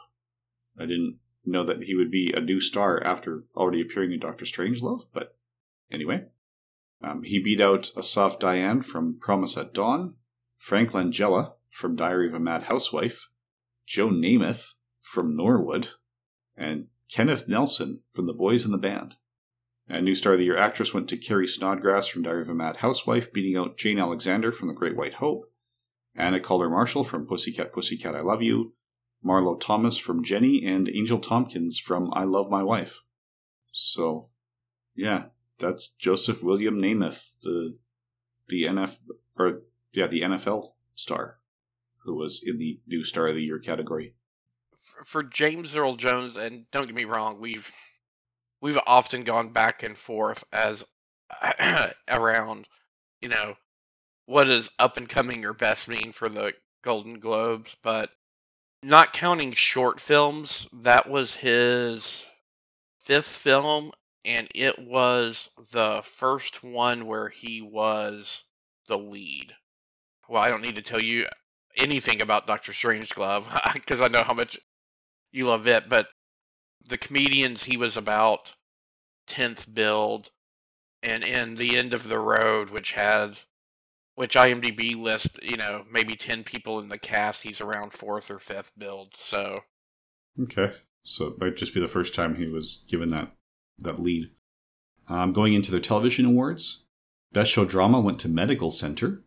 I didn't know that he would be a new star after already appearing in Doctor Strangelove, but anyway. Um, he beat out Assaf Dayan from Promise at Dawn, Frank Langella from Diary of a Mad Housewife, Joe Namath from Norwood, and Kenneth Nelson from The Boys in the Band. And New Star of the Year actress went to Carrie Snodgress from Diary of a Mad Housewife, beating out Jane Alexander from The Great White Hope, Anna Calder Marshall from Pussycat Pussycat I Love You, Marlo Thomas from Jenny, and Angel Tompkins from I Love My Wife. So, yeah, that's Joseph William Namath, the the NF or yeah the NFL star, who was in the New Star of the Year category. For, James Earl Jones, and don't get me wrong, we've we've often gone back and forth as around, you know, what does up and coming or best mean for the Golden Globes, but not counting short films, that was his fifth film, and it was the first one where he was the lead. Well, I don't need to tell you anything about Doctor Strangelove because I know how much you love it, but the comedians he was about 10th build and in the end of the road which had which IMDb list, you know, maybe 10 people in the cast, he's around 4th or 5th build. So Okay. So it might just be the first time he was given that that lead. Um, going into their television awards, Best Show Drama went to Medical Center.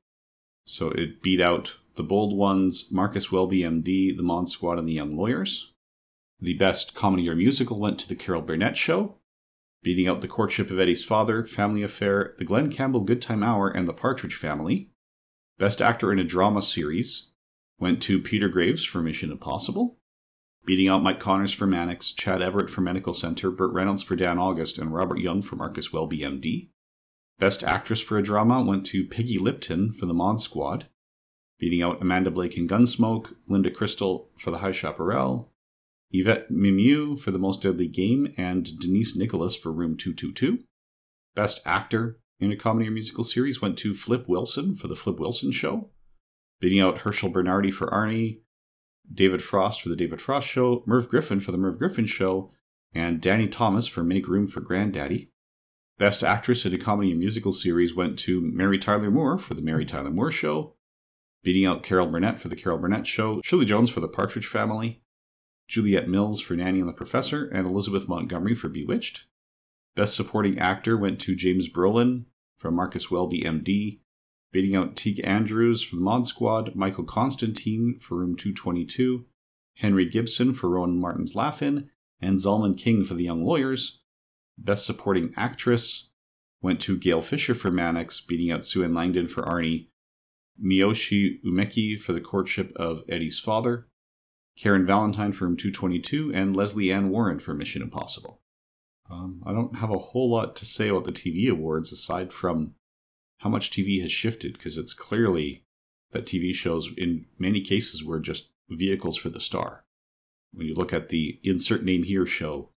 So it beat out The Bold Ones, Marcus Welby MD, The Mod Squad, and The Young Lawyers. The Best Comedy or Musical went to The Carol Burnett Show, beating out The Courtship of Eddie's Father, Family Affair, The Glen Campbell Good Time Hour, and The Partridge Family. Best Actor in a Drama Series. Went to Peter Graves for Mission Impossible. Beating out Mike Connors for Mannix, Chad Everett for Medical Center, Burt Reynolds for Dan August, and Robert Young for Marcus Welby MD. Best Actress for a Drama. Went to Peggy Lipton for The Mod Squad, beating out Amanda Blake in Gunsmoke, Linda Cristal for The High Chaparral, Yvette Mimieux for The Most Deadly Game, and Denise Nicholas for Room 222. Best Actor in a Comedy or Musical Series went to Flip Wilson for The Flip Wilson Show, beating out Herschel Bernardi for Arnie, David Frost for The David Frost Show, Merv Griffin for The Merv Griffin Show, and Danny Thomas for Make Room for Granddaddy. Best Actress in a Comedy and Musical Series went to Mary Tyler Moore for The Mary Tyler Moore Show, beating out Carol Burnett for The Carol Burnett Show, Shirley Jones for The Partridge Family, Juliet Mills for Nanny and the Professor, and Elizabeth Montgomery for Bewitched. Best Supporting Actor went to James Brolin for Marcus Welby MD, beating out Tige Andrews for the Mod Squad, Michael Constantine for Room 222, Henry Gibson for Rowan Martin's Laugh-In, and Zalman King for The Young Lawyers. Best Supporting Actress went to Gail Fisher for Mannix, beating out Sue Ane Langdon for Arnie, Miyoshi Umeki for The Courtship of Eddie's Father, Karen Valentine from 222, and Lesley Ann Warren for Mission Impossible. Um, I don't have a whole lot to say about the TV awards aside from how much TV has shifted because it's clearly that TV shows in many cases were just vehicles for the star. When you look at the insert name here show.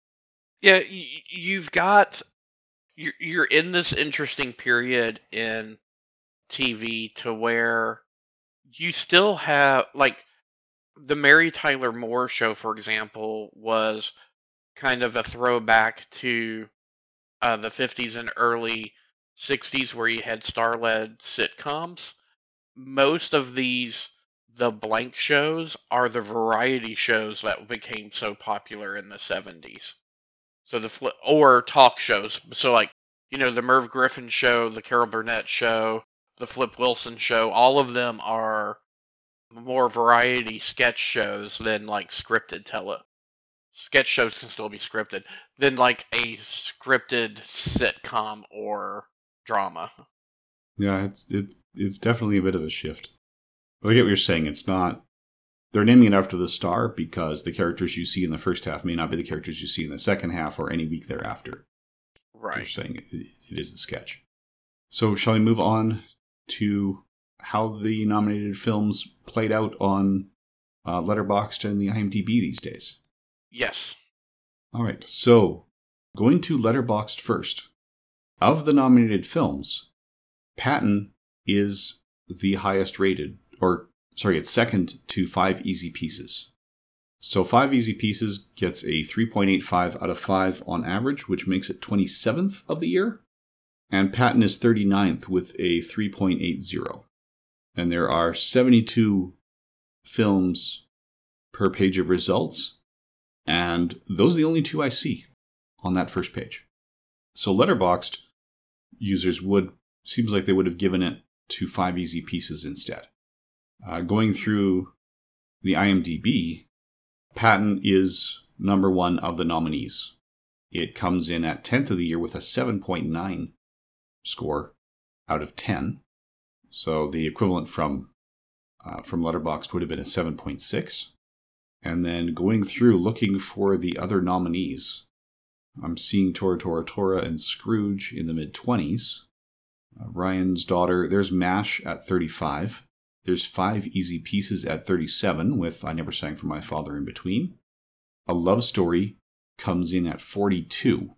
Yeah, you've got you're you're in this interesting period in TV to where you still have like the Mary Tyler Moore show, for example, was kind of a throwback to uh, the 50s and early 60s where you had star led sitcoms. Most of these, the blank shows, are the variety shows that became so popular in the 70s. So the flip, or talk shows. So, like, you know, the Merv Griffin show, the Carol Burnett show, the Flip Wilson show, all of them are more variety sketch shows than like scripted tele sketch shows can still be scripted than like a scripted sitcom or drama. Yeah, it's it's it's definitely a bit of a shift. But I get what you're saying. It's not they're naming it after the star because the characters you see in the first half may not be the characters you see in the second half or any week thereafter. Right. You're saying it, it is the sketch. So shall we move on to how the nominated films played out on uh, Letterboxd and the IMDb these days? Yes. All right. So going to Letterboxd first. Of the nominated films, Patton is the highest rated, or sorry, it's second to Five Easy Pieces. So Five Easy Pieces gets a 3.85 out of 5 on average, which makes it 27th of the year. And Patton is 39th with a 3.80. And there are 72 films per page of results. And those are the only two I see on that first page. So letterboxd users would, seems like they would have given it to Five Easy Pieces instead. Uh, going through the IMDb, Patton is number one of the nominees. It comes in at 10th of the year with a 7.9 score out of 10. So the equivalent from uh, from Letterboxd would have been a 7.6. And then going through looking for the other nominees, I'm seeing Tora Tora Tora and Scrooge in the mid 20s. Uh, Ryan's daughter, there's MASH at 35. There's five easy pieces at 37, with I Never Sang for My Father in between. A Love Story comes in at 42.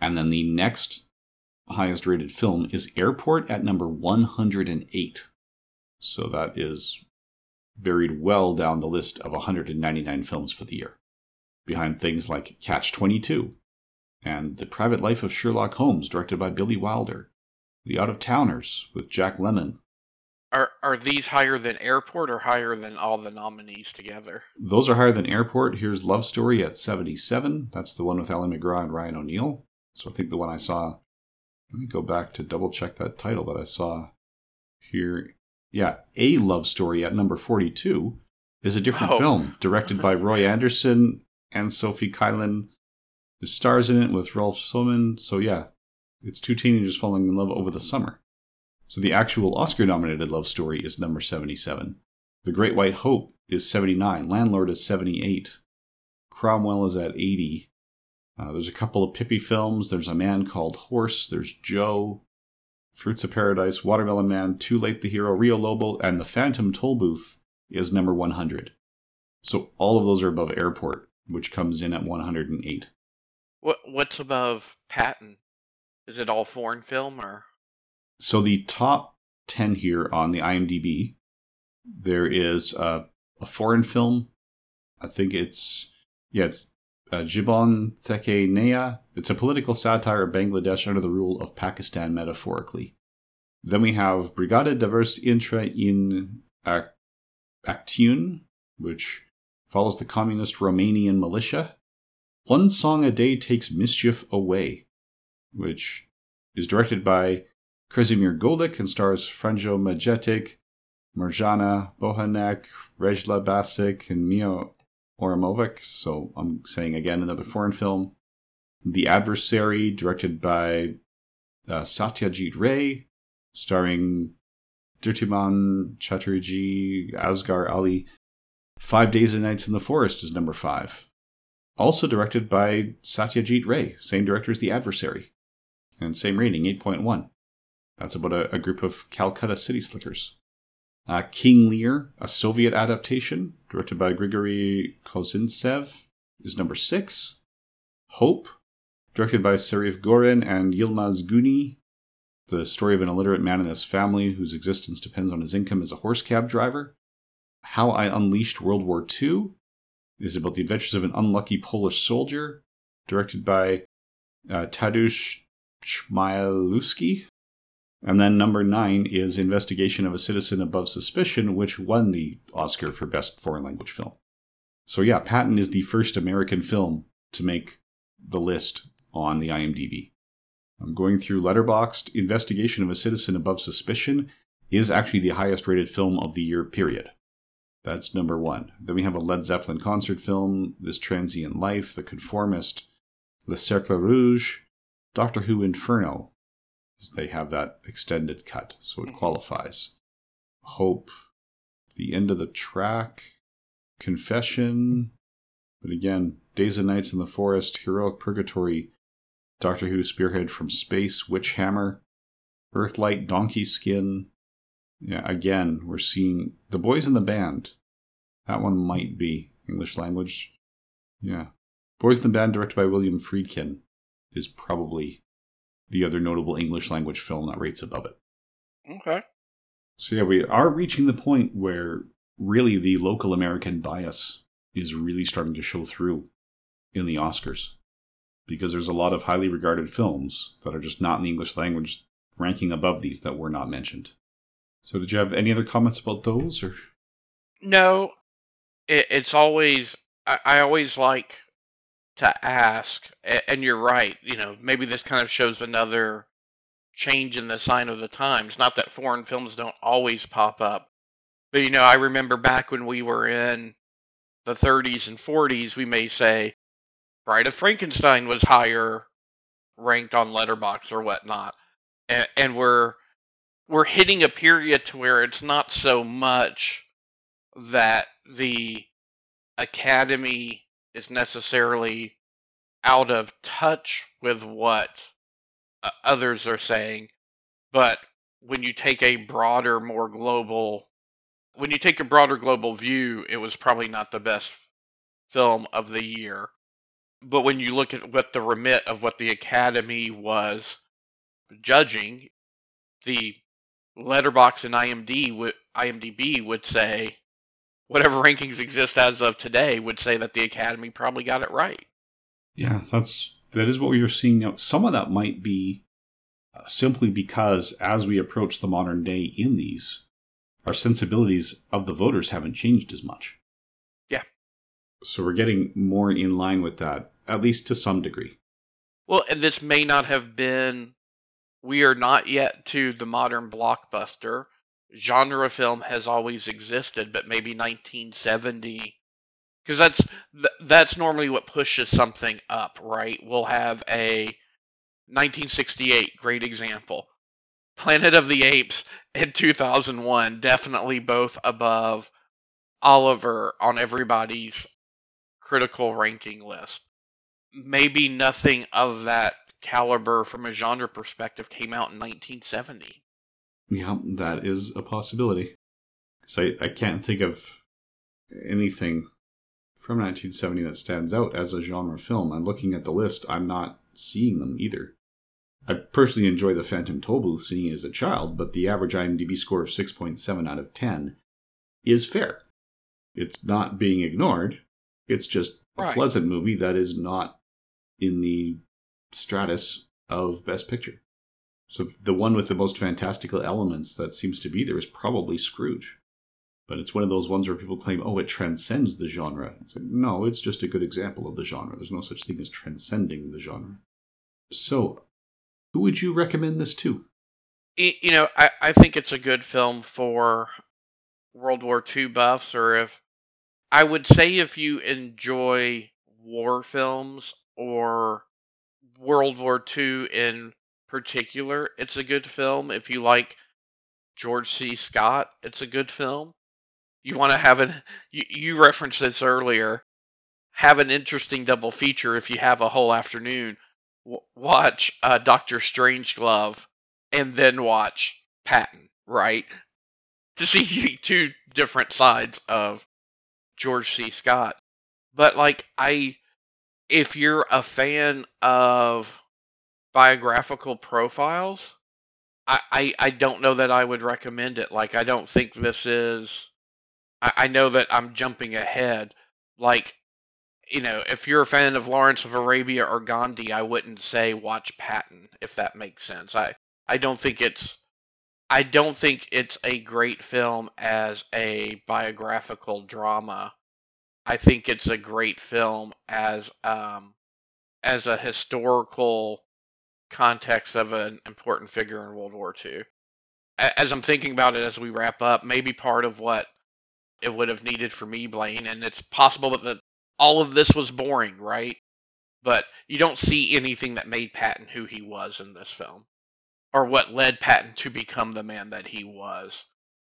And then the next highest rated film is Airport at number 108. So that is buried well down the list of 199 films for the year, behind things like Catch 22 and The Private Life of Sherlock Holmes, directed by Billy Wilder, The Out of Towners with Jack Lemmon. Are are these higher than Airport or higher than all the nominees together? Those are higher than Airport. Here's Love Story at 77. That's the one with Ali MacGraw and Ryan O'Neal. So I think the one I saw let me go back to double check that title that I saw here. Yeah, A Love Story at number 42 is a different Oh. film directed by Roy Anderson and Sofie Kylin. The stars in it with Rolf Sohlman. So, yeah, it's two teenagers falling in love over the summer. So, the actual Oscar nominated love story is number 77. The Great White Hope is 79. Landlord is 78. Cromwell is at 80. Uh, there's a couple of Pippi films. There's A Man Called Horse. There's Joe. Fruits of Paradise, Watermelon Man, Too Late the Hero, Rio Lobo, and The Phantom Tollbooth is number 100. So all of those are above Airport, which comes in at 108. What what's above Patton? Is it all foreign film or? So the top 10 here on the IMDb, there is a, a foreign film. I think it's, yeah, it's uh, Jibon Theke Nea. It's a political satire of Bangladesh under the rule of Pakistan metaphorically. Then we have Brigada Diverse Intra in which follows the communist Romanian militia. One Song a Day Takes Mischief Away, which is directed by Kresimir Golik and stars Franjo Majetic, Marjana Bohanek, Relja Basic, and Mio Oramovic. So I'm saying again another foreign film. The Adversary, directed by uh, Satyajit Ray, starring Dhritiman Chatterjee, Asghar Ali. Five Days and Nights in the Forest is number five. Also directed by Satyajit Ray, same director as The Adversary. And same rating, 8.1. That's about a, a group of Calcutta city slickers. Uh, King Lear, a Soviet adaptation, directed by Grigory Kozintsev, is number six. Hope, directed by Serif Goren and Yilmaz Guney, the story of an illiterate man and his family whose existence depends on his income as a horse cab driver. How I Unleashed World War II is about the adventures of an unlucky Polish soldier, directed by uh, Tadeusz Chmielewski. And then number nine is Investigation of a Citizen Above Suspicion, which won the Oscar for Best Foreign Language Film. So yeah, Patton is the first American film to make the list on the IMDb. I'm going through Letterboxd. Investigation of a Citizen Above Suspicion is actually the highest rated film of the year, period. That's number one. Then we have a Led Zeppelin concert film, This Transient Life, The Conformist, Le Cercle Rouge, Doctor Who Inferno. They have that extended cut, so it qualifies. Hope, The End of the Track, Confession, but again, Days and Nights in the Forest, Heroic Purgatory, Doctor Who Spearhead from Space, Witch Hammer, Earthlight, Donkey Skin. Yeah, again, we're seeing The Boys in the Band. That one might be English language. Yeah. Boys in the Band, directed by William Friedkin, is probably the other notable English language film that rates above it. Okay. So, yeah, we are reaching the point where really the local American bias is really starting to show through in the Oscars because there's a lot of highly regarded films that are just not in the English language ranking above these that were not mentioned. So, did you have any other comments about those? Or No, it, it's always I, I always like to ask, and you're right. You know, maybe this kind of shows another change in the sign of the times. Not that foreign films don't always pop up, but you know, I remember back when we were in the 30s and 40s, we may say Bride of Frankenstein was higher ranked on Letterboxd or whatnot, and, and we're we're hitting a period to where it's not so much that the academy is necessarily out of touch with what uh, others are saying but when you take a broader more global when you take a broader global view it was probably not the best film of the year. But when you look at what the remit of what the academy was judging the letterboxd and IMD would IMDb would say whatever rankings exist as of today would say that the academy probably got it right yeah, that's that is what we are seeing now. Some of that might be uh, simply because as we approach the modern day in these, our sensibilities of the voters haven't changed as much. Yeah. So we're getting more in line with that, at least to some degree. Well, and this may not have been. We are not yet to the modern blockbuster. Genre film has always existed, but maybe 1970, because that's th- that's normally what pushes something up, right? We'll have a 1968, great example. Planet of the Apes in 2001, definitely both above Oliver on everybody's critical ranking list. Maybe nothing of that caliber from a genre perspective came out in 1970. Yeah, that is a possibility. So I, I can't think of anything from 1970 that stands out as a genre film. And looking at the list, I'm not seeing them either. I personally enjoy The Phantom Tollbooth seeing it as a child, but the average IMDb score of 6.7 out of 10 is fair. It's not being ignored. It's just a Right. pleasant movie that is not in the stratus of Best Picture. So the one with the most fantastical elements that seems to be there is probably Scrooge. But it's one of those ones where people claim, oh, it transcends the genre. It's like, no, it's just a good example of the genre. There's no such thing as transcending the genre. So, who would you recommend this to? You know, I, I think it's a good film for World War II buffs, or if I would say if you enjoy war films or World War II in particular, it's a good film. If you like George C. Scott, it's a good film. You want to have an you, you referenced this earlier. Have an interesting double feature if you have a whole afternoon. W- watch uh, Doctor Strangelove and then watch Patton, right? To see two different sides of George C. Scott. But like I if you're a fan of biographical profiles, I, I, I don't know that I would recommend it. Like I don't think this is I, I know that I'm jumping ahead. Like, you know, if you're a fan of Lawrence of Arabia or Gandhi, I wouldn't say watch Patton, if that makes sense. I, I don't think it's I don't think it's a great film as a biographical drama. I think it's a great film as um as a historical context of an important figure in World War II. As I'm thinking about it as we wrap up, maybe part of what it would have needed for me, Blaine, and it's possible that all of this was boring, right? But you don't see anything that made Patton who he was in this film, or what led Patton to become the man that he was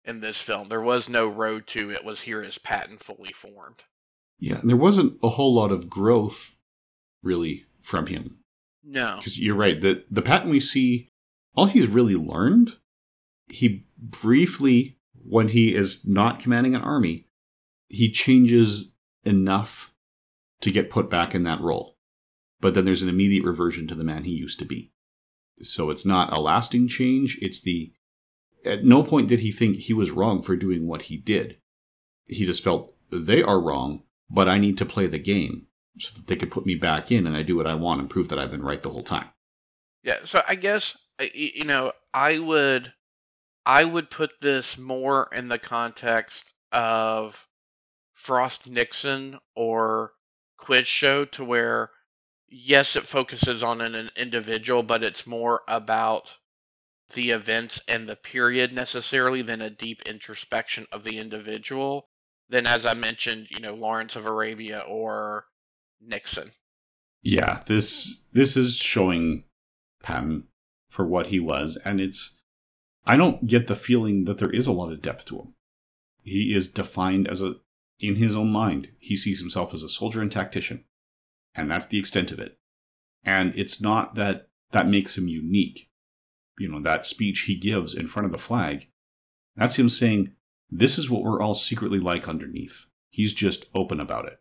in this film. There was no road to it. Was here is Patton fully formed. Yeah, and there wasn't a whole lot of growth, really, from him. No, Because you're right, the, the pattern we see, all he's really learned, he briefly, when he is not commanding an army, he changes enough to get put back in that role. But then there's an immediate reversion to the man he used to be. So it's not a lasting change, it's the. At no point did he think he was wrong for doing what he did. He just felt they are wrong, but I need to play the game so that they could put me back in and I do what I want and prove that I've been right the whole time. Yeah, so I guess you know, I would I would put this more in the context of Frost Nixon or Quiz Show to where yes, it focuses on an, an individual, but it's more about the events and the period necessarily than a deep introspection of the individual than as I mentioned, you know, Lawrence of Arabia or Nixon. Yeah, this this is showing Patton for what he was, and it's I don't get the feeling that there is a lot of depth to him. He is defined as a in his own mind, he sees himself as a soldier and tactician. And that's the extent of it. And it's not that that makes him unique. You know, that speech he gives in front of the flag, that's him saying, This is what we're all secretly like underneath. He's just open about it.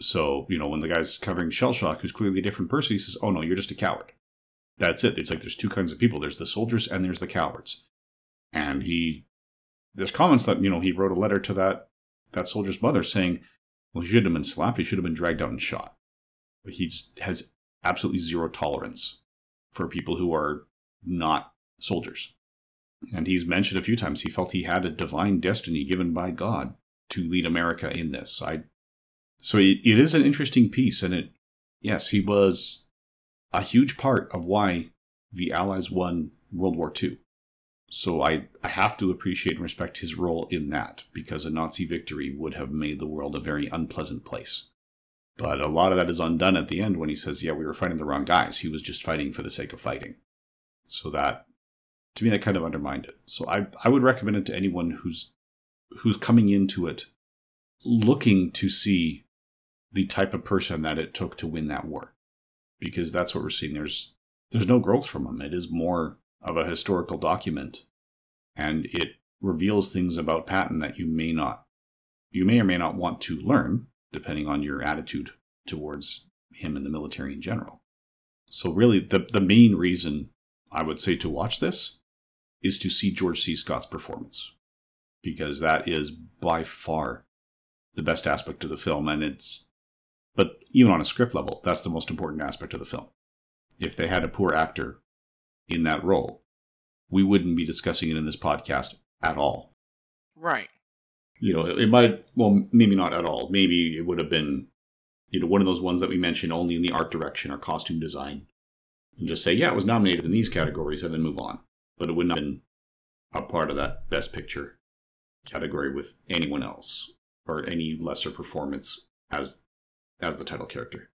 So, you know, when the guy's covering shell shock, who's clearly a different person, he says, Oh no, you're just a coward. That's it. It's like there's two kinds of people there's the soldiers and there's the cowards. And he, there's comments that, you know, he wrote a letter to that, that soldier's mother saying, Well, he should have been slapped, he should have been dragged out and shot. But he has absolutely zero tolerance for people who are not soldiers. And he's mentioned a few times he felt he had a divine destiny given by God to lead America in this. I so it, it is an interesting piece, and it yes, he was a huge part of why the Allies won World War II. So I, I have to appreciate and respect his role in that, because a Nazi victory would have made the world a very unpleasant place. But a lot of that is undone at the end when he says, Yeah, we were fighting the wrong guys. He was just fighting for the sake of fighting. So that to me that kind of undermined it. So I I would recommend it to anyone who's who's coming into it looking to see the type of person that it took to win that war. Because that's what we're seeing. There's there's no growth from him. It is more of a historical document. And it reveals things about Patton that you may not you may or may not want to learn, depending on your attitude towards him and the military in general. So really the the main reason I would say to watch this is to see George C. Scott's performance. Because that is by far the best aspect of the film and it's but even on a script level, that's the most important aspect of the film. If they had a poor actor in that role, we wouldn't be discussing it in this podcast at all. Right. You know, it might, well, maybe not at all. Maybe it would have been, you know, one of those ones that we mention only in the art direction or costume design. And just say, yeah, it was nominated in these categories and then move on. But it would not have been a part of that best picture category with anyone else or any lesser performance as as the title character.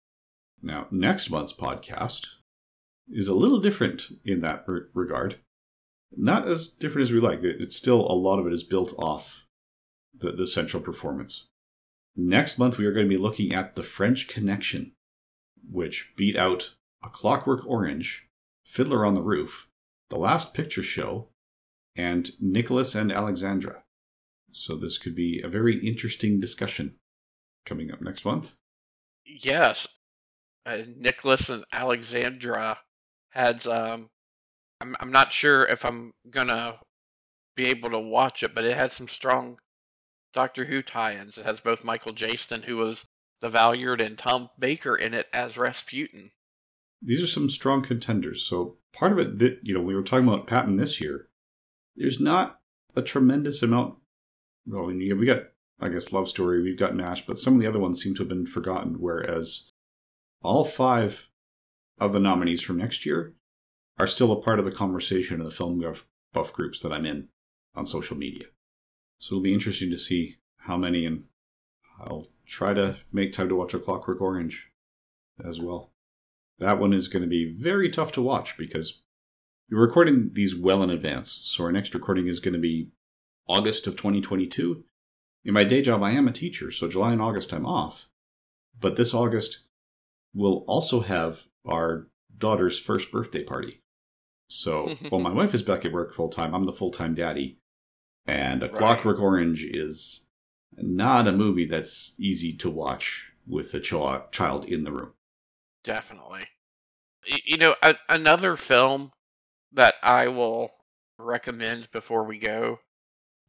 Now, next month's podcast is a little different in that re- regard. Not as different as we like. It's still a lot of it is built off the, the central performance. Next month, we are going to be looking at The French Connection, which beat out A Clockwork Orange, Fiddler on the Roof, The Last Picture Show, and Nicholas and Alexandra. So, this could be a very interesting discussion coming up next month yes, uh, Nicholas and Alexandra had. Um, I'm I'm not sure if I'm gonna be able to watch it, but it had some strong Doctor Who tie-ins. It has both Michael Jayston, who was the Valeyard, and Tom Baker in it as Rasputin. These are some strong contenders. So part of it that you know we were talking about Patton this year. There's not a tremendous amount. Well, we got I guess, Love Story, we've got MASH, but some of the other ones seem to have been forgotten, whereas all five of the nominees from next year are still a part of the conversation in the film buff groups that I'm in on social media. So it'll be interesting to see how many, and I'll try to make time to watch A Clockwork Orange as well. That one is going to be very tough to watch because we're recording these well in advance. So our next recording is going to be August of 2022 in my day job, I am a teacher, so July and August I'm off. But this August we'll also have our daughter's first birthday party. So while my wife is back at work full time, I'm the full time daddy. And A right. Clockwork Orange is not a movie that's easy to watch with a ch- child in the room. Definitely. You know, a- another film that I will recommend before we go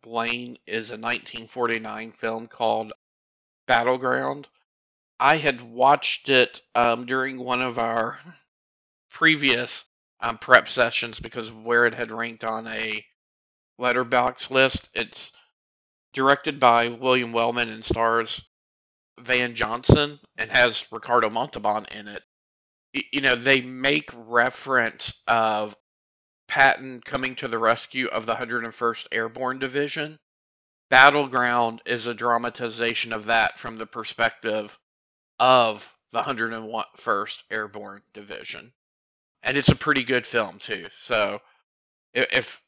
Blaine is a 1949 film called Battleground. I had watched it um, during one of our previous um, prep sessions because of where it had ranked on a Letterboxd list. It's directed by William Wellman and stars Van Johnson and has Ricardo Montalban in it. You know, they make reference of Patton coming to the rescue of the 101st Airborne Division. Battleground is a dramatization of that from the perspective of the 101st Airborne Division. And it's a pretty good film, too. So if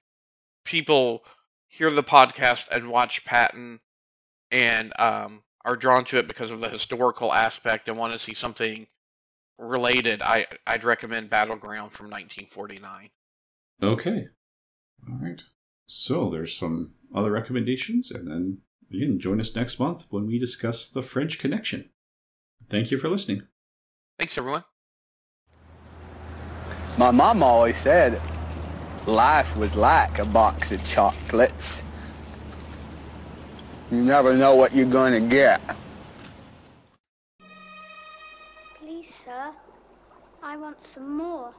people hear the podcast and watch Patton and um, are drawn to it because of the historical aspect and want to see something related, I, I'd recommend Battleground from 1949. Okay. All right. So there's some other recommendations, and then again, join us next month when we discuss the French Connection. Thank you for listening. Thanks, everyone. My mom always said life was like a box of chocolates. You never know what you're going to get. Please, sir, I want some more.